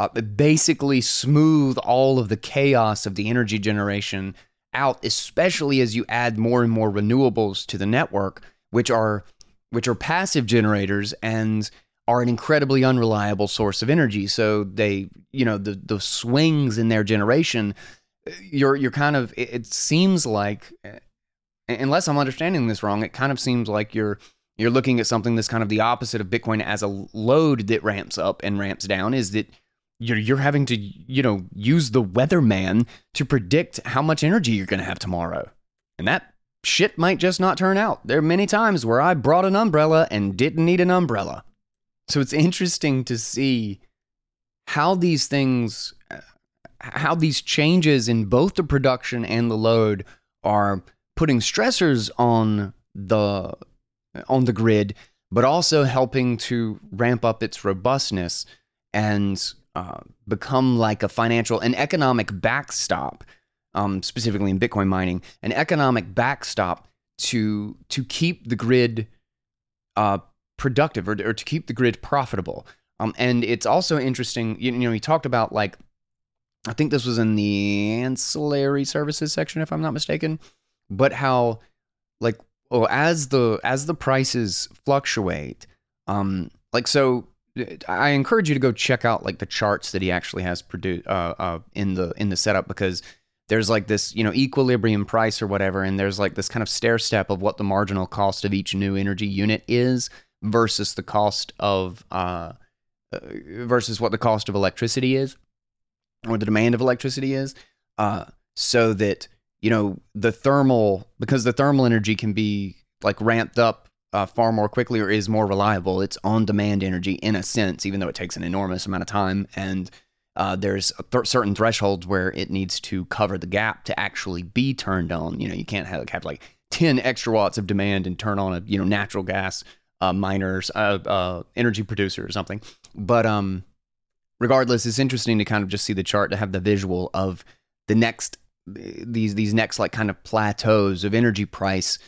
uh, basically smooth all of the chaos of the energy generation out, especially as you add more and more renewables to the network, which are which are passive generators and are an incredibly unreliable source of energy. So they, you know, the the swings in their generation, you're you're kind of it seems like unless I'm understanding this wrong, it kind of seems like you're you're looking at something that's kind of the opposite of Bitcoin as a load that ramps up and ramps down is that you're you're having to, you know, use the weatherman to predict how much energy you're going to have tomorrow. And that shit might just not turn out. There are many times where I brought an umbrella and didn't need an umbrella. So it's interesting to see how these things uh, how these changes in both the production and the load are putting stressors on the on the grid, but also helping to ramp up its robustness and become like a financial and economic backstop, um, specifically in Bitcoin mining, an economic backstop to to keep the grid uh, productive or, or to keep the grid profitable. Um, and it's also interesting, you, you know, he talked about like, I think this was in the ancillary services section, if I'm not mistaken, but how like well, as the as the prices fluctuate, um, like so, I encourage you to go check out like the charts that he actually has produced uh, uh, in the in the setup because there's like this you know equilibrium price or whatever, and there's like this kind of stair step of what the marginal cost of each new energy unit is versus the cost of uh, uh versus what the cost of electricity is or the demand of electricity is, uh, so that you know, the thermal, because the thermal energy can be like ramped up uh, far more quickly or is more reliable. It's on demand energy in a sense, even though it takes an enormous amount of time. And uh, there's th- certain thresholds where it needs to cover the gap to actually be turned on. You know, you can't have, have like 10 extra watts of demand and turn on a, you know, natural gas uh, miners, uh, uh, energy producer or something. But um, regardless, it's interesting to kind of just see the chart to have the visual of the next these these next like kind of plateaus of energy price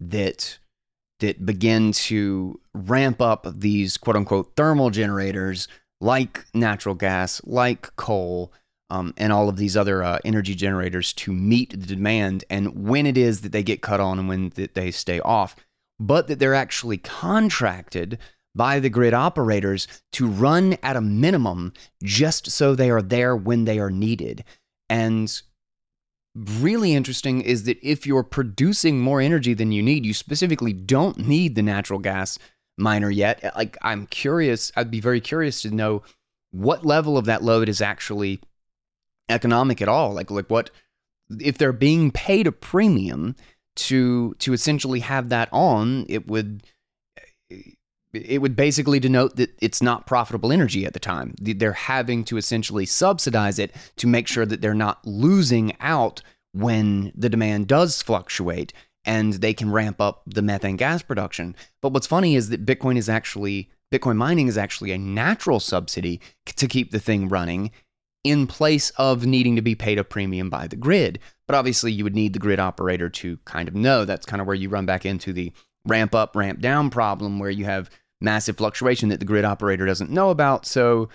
that that begin to ramp up these quote unquote thermal generators like natural gas, like coal, um, and all of these other uh, energy generators to meet the demand and when it is that they get cut on and when that they stay off, but that they're actually contracted by the grid operators to run at a minimum just so they are there when they are needed. And really interesting is that if you're producing more energy than you need, you specifically don't need the natural gas miner yet. Like, I'm curious, I'd be very curious to know what level of that load is actually economic at all. Like, like what if they're being paid a premium to to essentially have that on, it would it would basically denote that it's not profitable energy at the time. They're having to essentially subsidize it to make sure that they're not losing out when the demand does fluctuate and they can ramp up the methane gas production. But what's funny is that Bitcoin is actually Bitcoin mining is actually a natural subsidy to keep the thing running in place of needing to be paid a premium by the grid. But obviously, you would need the grid operator to kind of know. That's kind of where you run back into the ramp up, ramp down problem where you have massive fluctuation that the grid operator doesn't know about. So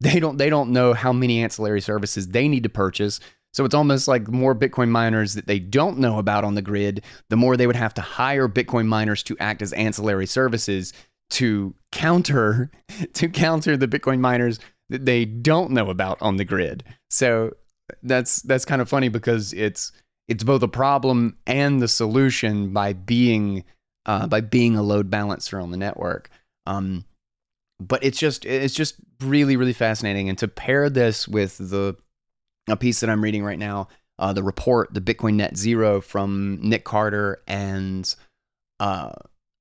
they don't they don't know how many ancillary services they need to purchase. So it's almost like more Bitcoin miners that they don't know about on the grid, the more they would have to hire Bitcoin miners to act as ancillary services to counter to counter the Bitcoin miners that they don't know about on the grid. So that's that's kind of funny because it's it's both a problem and the solution by being uh, by being a load balancer on the network. Um, but it's just it's just really really fascinating, and to pair this with the a piece that I'm reading right now, uh, the report, the Bitcoin Net Zero from Nic Carter and uh,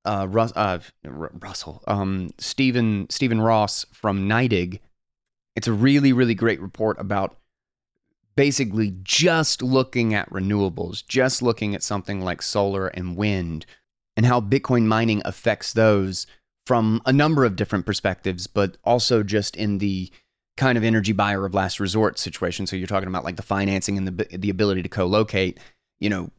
uh, Rus- uh, Russell, um, Stephen Stephen Ross from NYDIG. It's a really really great report about basically just looking at renewables, just looking at something like solar and wind, and how Bitcoin mining affects those from a number of different perspectives, but also just in the kind of energy buyer of last resort situation. So you're talking about like the financing and the the ability to co-locate, you know,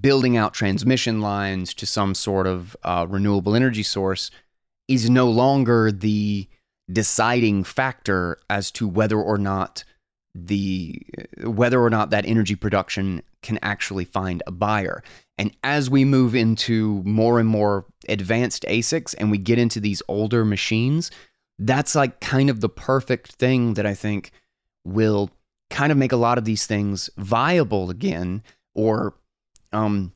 building out transmission lines to some sort of uh, renewable energy source is no longer the deciding factor as to whether or not the whether or not that energy production can actually find a buyer. And as we move into more and more advanced ASICs and we get into these older machines, that's like kind of the perfect thing that I think will kind of make a lot of these things viable again or um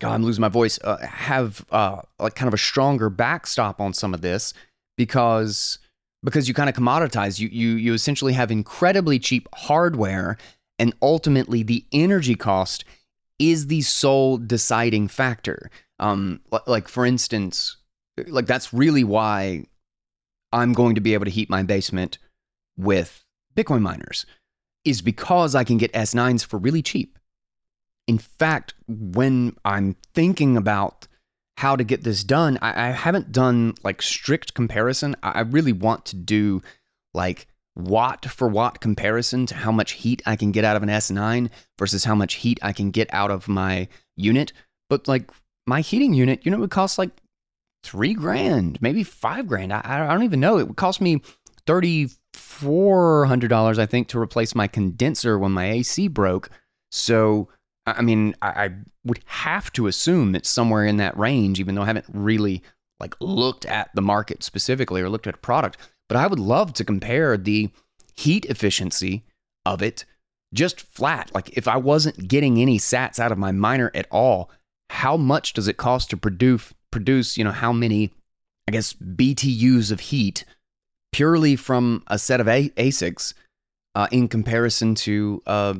God, I'm losing my voice. Uh, have uh, like kind of a stronger backstop on some of this because because you kind of commoditize. You you you essentially have incredibly cheap hardware, and ultimately the energy cost is the sole deciding factor. Um, like for instance, like that's really why I'm going to be able to heat my basement with Bitcoin miners, is because I can get S9s for really cheap. In fact, when I'm thinking about how to get this done, I, I haven't done like strict comparison. I, I really want to do like watt for watt comparison to how much heat I can get out of an S9 versus how much heat I can get out of my unit. But like my heating unit, you know, it would cost like three grand, maybe five grand. I, I don't even know. It would cost me thirty four hundred dollars, I think, to replace my condenser when my AC broke. So I mean, I, I would have to assume that somewhere in that range, even though I haven't really like looked at the market specifically or looked at a product. But I would love to compare the heat efficiency of it just flat. Like if I wasn't getting any sats out of my miner at all, how much does it cost to produce produce, you know, how many I guess BTUs of heat purely from a set of a- ASICs uh, in comparison to uh,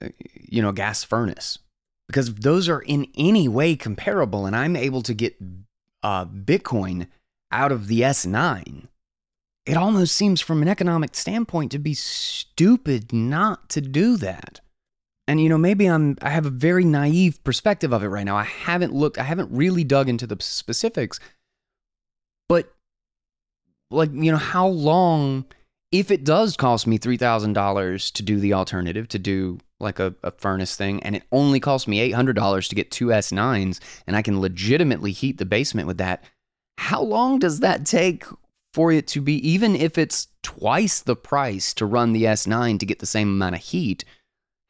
you know, gas furnace. Because those are in any way comparable and I'm able to get uh, Bitcoin out of the S9, it almost seems from an economic standpoint to be stupid not to do that. And you know, maybe I'm I have a very naive perspective of it right now. I haven't looked, I haven't really dug into the specifics. But like, you know, how long if it does cost me $3,000 to do the alternative, to do like a, a, furnace thing, and it only costs me $800 to get two S9s, and I can legitimately heat the basement with that, how long does that take for it to be, even if it's twice the price to run the S9 to get the same amount of heat?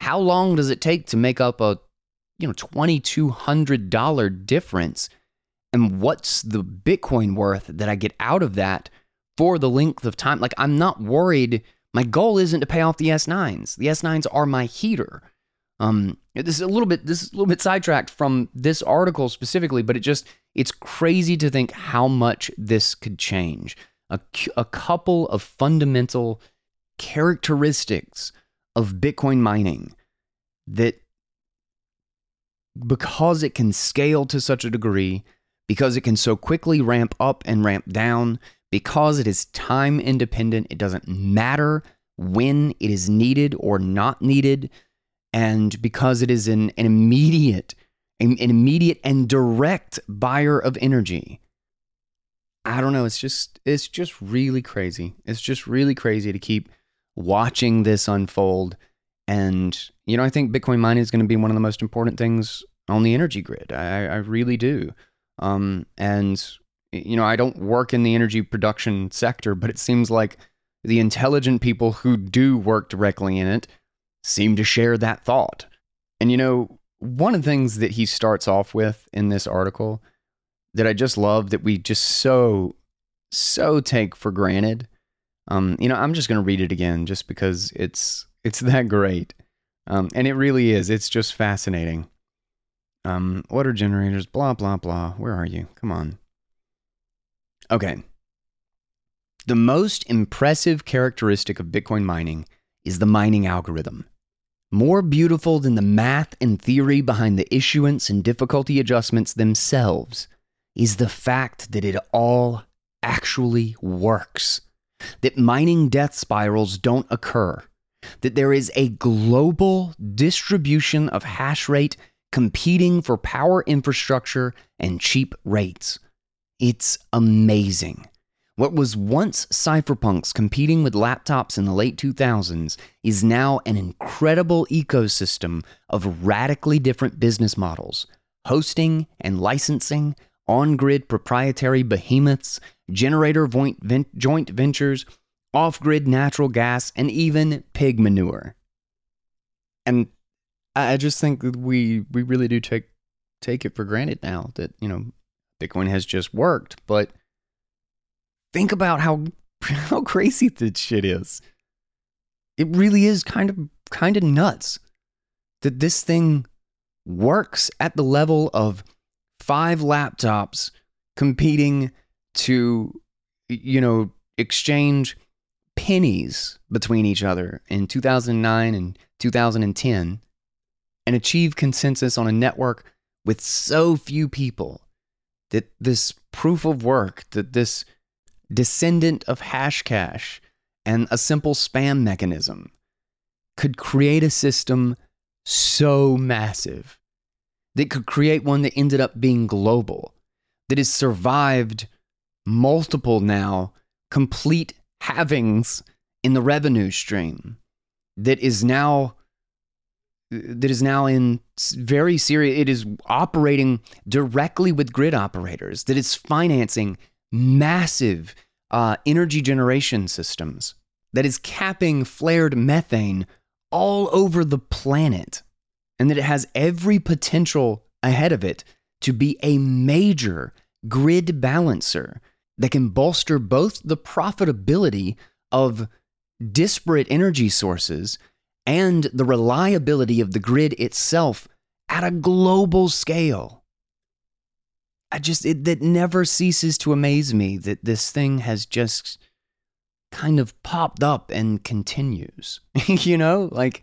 How long does it take to make up a you know $2200 difference and what's the bitcoin worth that i get out of that for the length of time. Like, I'm not worried. My goal isn't to pay off the S9s. The S9s are my heater. Um, this is a little bit this is a little bit sidetracked from this article specifically, but it just it's crazy to think how much this could change. A, a couple of fundamental characteristics of Bitcoin mining that because it can scale to such a degree, because it can so quickly ramp up and ramp down, because it is time independent, it doesn't matter when it is needed or not needed. And because it is an, an immediate, an, an immediate and direct buyer of energy. I don't know. It's just, it's just really crazy. It's just really crazy to keep watching this unfold. And, you know, I think Bitcoin mining is going to be one of the most important things on the energy grid. I, I really do. Um, and you know, I don't work in the energy production sector, but it seems like the intelligent people who do work directly in it seem to share that thought. And, you know, one of the things that he starts off with in this article that I just love that we just so, so take for granted. Um, you know, I'm just going to read it again just because it's it's that great. Um, and it really is. It's just fascinating. Um, what are generators? Blah, blah, blah. Where are you? Come on. Okay. The most impressive characteristic of Bitcoin mining is the mining algorithm. More beautiful than the math and theory behind the issuance and difficulty adjustments themselves is the fact that it all actually works. That mining death spirals don't occur. That there is a global distribution of hash rate competing for power infrastructure and cheap rates. It's amazing. What was once cypherpunks competing with laptops in the late 2000s is now an incredible ecosystem of radically different business models hosting and licensing, on grid proprietary behemoths, generator joint ventures, off grid natural gas, and even pig manure. And I just think we, we really do take, take it for granted now that, you know, Bitcoin has just worked. But think about how, how crazy this shit is. It really is kind of kind of nuts that this thing works at the level of five laptops competing to, you know, exchange pennies between each other in 2009 and 2010 and achieve consensus on a network with so few people that this proof of work, that this descendant of Hashcash and a simple spam mechanism could create a system so massive that could create one that ended up being global, that has survived multiple now complete halvings in the revenue stream, that is now that is now in very serious it is operating directly with grid operators that is financing massive uh, energy generation systems that is capping flared methane all over the planet and that it has every potential ahead of it to be a major grid balancer that can bolster both the profitability of disparate energy sources and the reliability of the grid itself at a global scale. I just, it, that never ceases to amaze me that this thing has just kind of popped up and continues. you know, like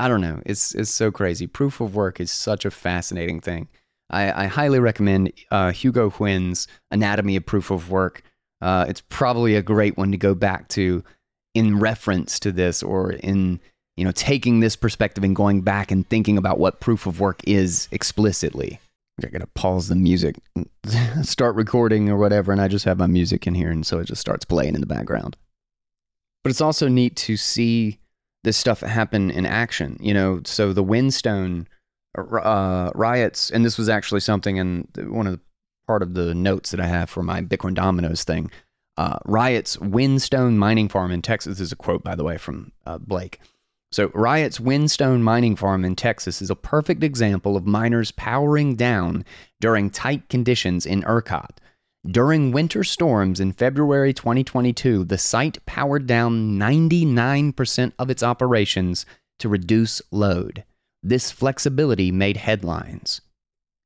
I don't know. It's it's so crazy. Proof of work is such a fascinating thing. I, I highly recommend uh, Hugo Nguyen's Anatomy of Proof of Work. Uh, it's probably a great one to go back to in reference to this, or in you know taking this perspective and going back and thinking about what proof of work is explicitly. I gotta pause the music, start recording or whatever, and I just have my music in here, and so it just starts playing in the background. But it's also neat to see this stuff happen in action. You know, so the Whinstone uh, Riot's, and this was actually something in one of the part of the notes that I have for my Bitcoin Dominoes thing. Uh, Riot's Whinstone mining farm in Texas this is a quote, by the way, from uh, Blake. So, Riot's Whinstone mining farm in Texas is a perfect example of miners powering down during tight conditions in ERCOT. During winter storms in February 2022, the site powered down 99% of its operations to reduce load. This flexibility made headlines.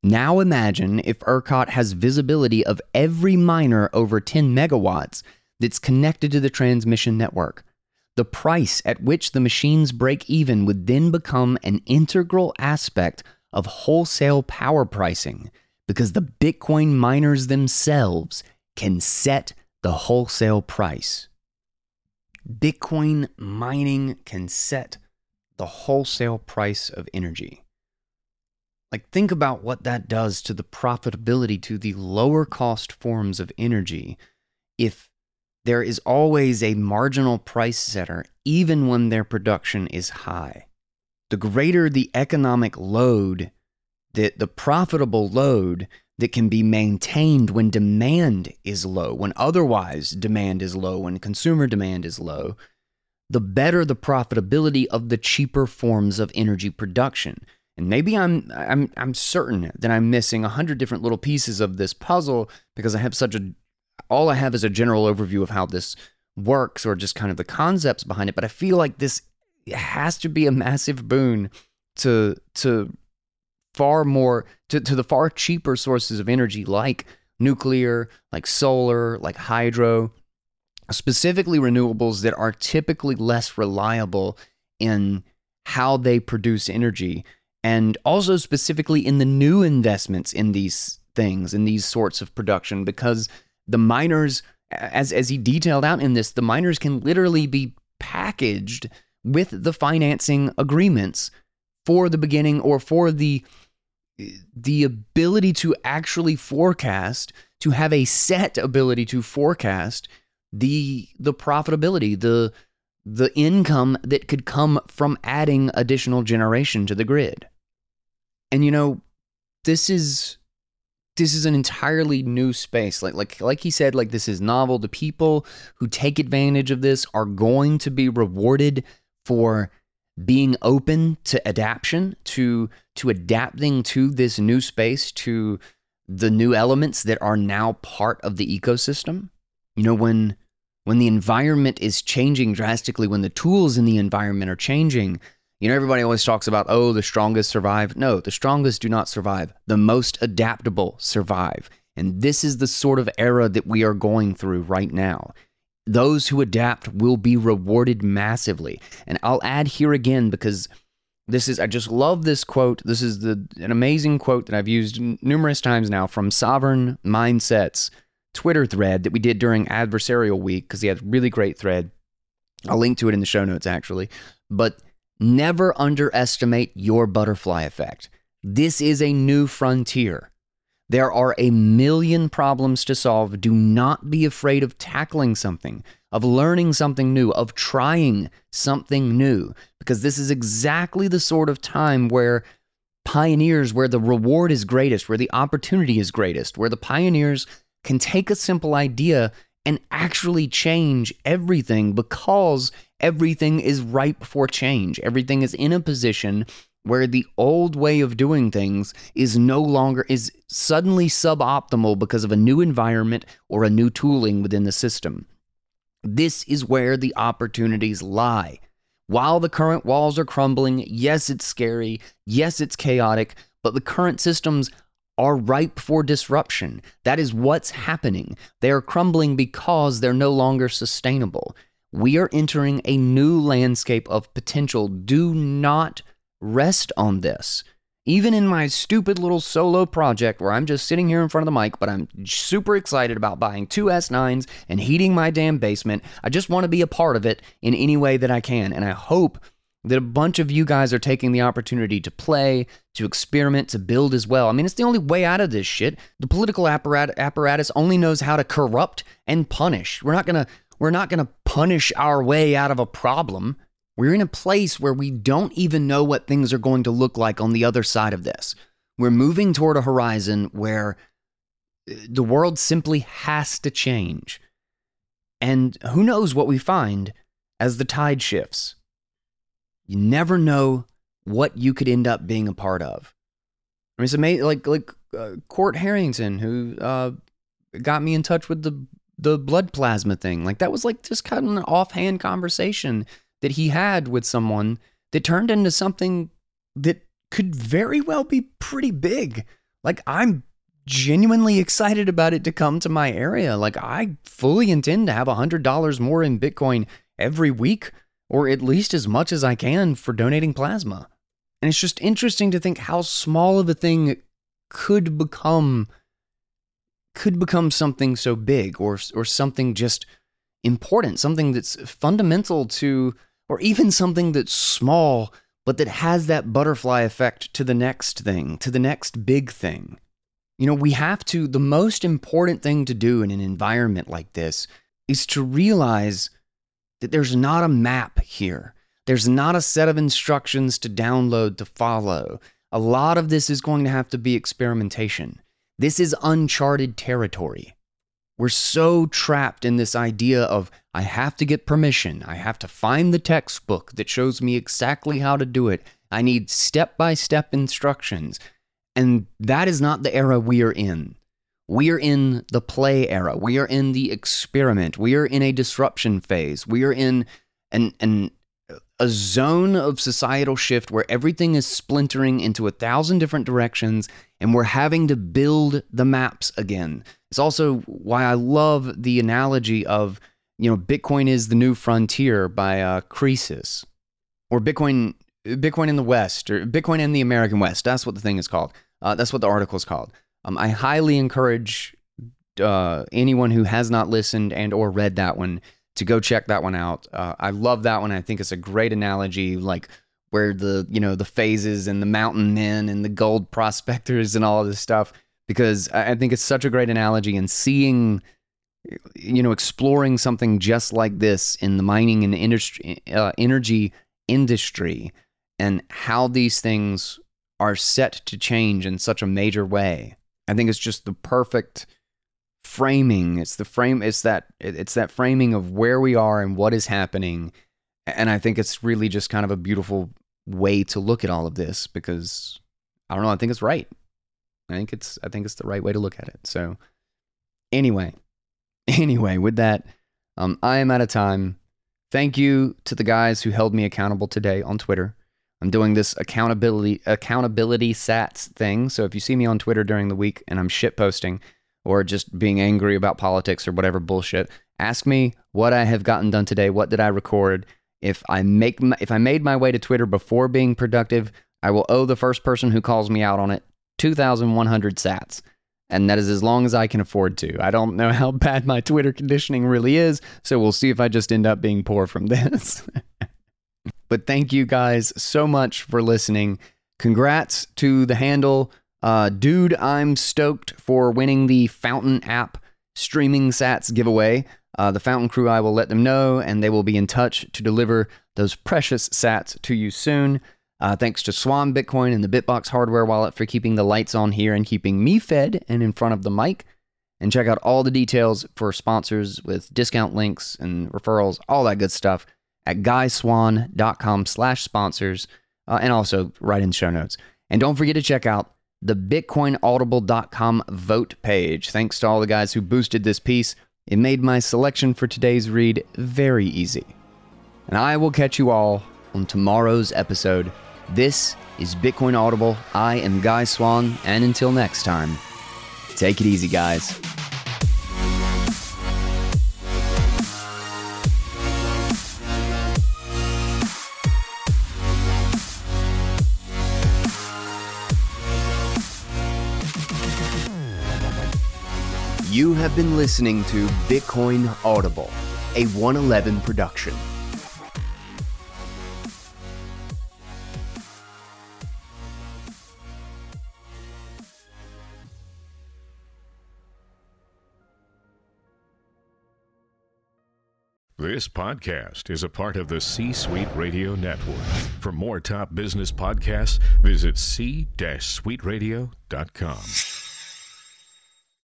Now imagine if ERCOT has visibility of every miner over 10 megawatts that's connected to the transmission network. The price at which the machines break even would then become an integral aspect of wholesale power pricing because the Bitcoin miners themselves can set the wholesale price. Bitcoin mining can set the wholesale price of energy. Like, think about what that does to the profitability to the lower cost forms of energy if there is always a marginal price setter, even when their production is high. The greater the economic load the, the profitable load that can be maintained when demand is low, when otherwise demand is low, when consumer demand is low, the better the profitability of the cheaper forms of energy production. And maybe I'm I'm I'm certain that I'm missing a hundred different little pieces of this puzzle because I have such a all I have is a general overview of how this works or just kind of the concepts behind it. But I feel like this has to be a massive boon to to far more to, to the far cheaper sources of energy like nuclear, like solar, like hydro, specifically renewables that are typically less reliable in how they produce energy and also specifically in the new investments in these things in these sorts of production because the miners as as he detailed out in this the miners can literally be packaged with the financing agreements for the beginning or for the the ability to actually forecast, to have a set ability to forecast the the profitability, the the income that could come from adding additional generation to the grid. And you know, this is this is an entirely new space. Like like like he said, like this is novel. The people who take advantage of this are going to be rewarded for being open to adaptation, to to adapting to this new space, to the new elements that are now part of the ecosystem. You know, when when the environment is changing drastically, when the tools in the environment are changing, you know, everybody always talks about, oh, the strongest survive. No, the strongest do not survive. The most adaptable survive. And this is the sort of era that we are going through right now. Those who adapt will be rewarded massively. And I'll add here again because this is, I just love this quote. This is the, an amazing quote that I've used numerous times now from Sovereign Mindsets Twitter thread that we did during Adversarial Week because he had a really great thread. I'll link to it in the show notes actually. But Never underestimate your butterfly effect. This is a new frontier. There are a million problems to solve. Do not be afraid of tackling something, of learning something new, of trying something new, because this is exactly the sort of time where pioneers, where the reward is greatest, where the opportunity is greatest, where the pioneers can take a simple idea and actually change everything because everything is ripe for change. Everything is in a position where the old way of doing things is no longer is suddenly suboptimal because of a new environment or a new tooling within the system. This is where the opportunities lie. While the current walls are crumbling, yes, it's scary, yes, it's chaotic, but the current systems are ripe for disruption. That is what's happening. They are crumbling because they're no longer sustainable. We are entering a new landscape of potential. Do not rest on this. Even in my stupid little solo project where I'm just sitting here in front of the mic, but I'm super excited about buying two S9s and heating my damn basement, I just want to be a part of it in any way that I can. And I hope that a bunch of you guys are taking the opportunity to play, to experiment, to build as well. I mean, it's the only way out of this shit. The political apparatus only knows how to corrupt and punish. We're not going to we're not going to punish our way out of a problem. We're in a place where we don't even know what things are going to look like on the other side of this. We're moving toward a horizon where uh, the world simply has to change. And who knows what we find as the tide shifts. You never know what you could end up being a part of. I mean, it's amazing. Like like uh, Court Harrington, who uh, got me in touch with the the blood plasma thing. Like that was like just kind of an offhand conversation that he had with someone that turned into something that could very well be pretty big. Like I'm genuinely excited about it to come to my area. Like I fully intend to have a hundred dollars more in Bitcoin every week, or at least as much as I can for donating plasma. And it's just interesting to think how small of a thing could become could become something so big or or something just important, something that's fundamental to or even something that's small but that has that butterfly effect to the next thing, to the next big thing. You know, we have to the most important thing to do in an environment like this is to realize that there's not a map here. There's not a set of instructions to download to follow. A lot of this is going to have to be experimentation. This is uncharted territory. We're so trapped in this idea of I have to get permission. I have to find the textbook that shows me exactly how to do it. I need step by step instructions. And that is not the era we are in. We are in the play era. We are in the experiment. We are in a disruption phase. We are in an, an a zone of societal shift where everything is splintering into a thousand different directions and we're having to build the maps again. It's also why I love the analogy of, you know, Bitcoin is the new frontier by uh, Croesus or Bitcoin Bitcoin in the West or Bitcoin in the American West. That's what the thing is called. Uh, that's what the article is called. Um, I highly encourage uh, anyone who has not listened and or read that one to go check that one out. Uh, I love that one. I think it's a great analogy, like where the you know the phases and the mountain men and the gold prospectors and all of this stuff. Because I think it's such a great analogy, and seeing, you know, exploring something just like this in the mining and industry, uh, energy industry, and how these things are set to change in such a major way. I think it's just the perfect framing. It's the frame. It's that. It's that framing of where we are and what is happening. And I think it's really just kind of a beautiful way to look at all of this because I don't know. I think it's right. I think it's. I think it's the right way to look at it. So, anyway, anyway, with that, um, I am out of time. Thank you to the guys who held me accountable today on Twitter. I'm doing this accountability accountability sats thing. So if you see me on Twitter during the week and I'm shit posting or just being angry about politics or whatever bullshit, ask me what I have gotten done today. What did I record? If I make my, if I made my way to Twitter before being productive, I will owe the first person who calls me out on it 2,100 sats. And that is as long as I can afford to. I don't know how bad my Twitter conditioning really is, so we'll see if I just end up being poor from this. But thank you guys so much for listening. Congrats to the handle. Uh, dude, I'm stoked for winning the Fountain app streaming sats giveaway. Uh, the Fountain crew, I will let them know, and they will be in touch to deliver those precious sats to you soon. Uh, thanks to Swan Bitcoin and the Bitbox hardware wallet for keeping the lights on here and keeping me fed and in front of the mic. And check out all the details for sponsors with discount links and referrals, all that good stuff at guyswann.com slash sponsors uh, and also right in the show notes. And don't forget to check out the bitcoinaudible.com vote page. Thanks to all the guys who boosted this piece. It made my selection for today's read very easy. And I will catch you all on tomorrow's episode. This is Bitcoin Audible. I am Guy Swann, and until next time, take it easy, guys. You have been listening to Bitcoin Audible, a 111 production. This podcast is a part of the C Suite Radio Network. For more top business podcasts, visit c-suiteradio.com.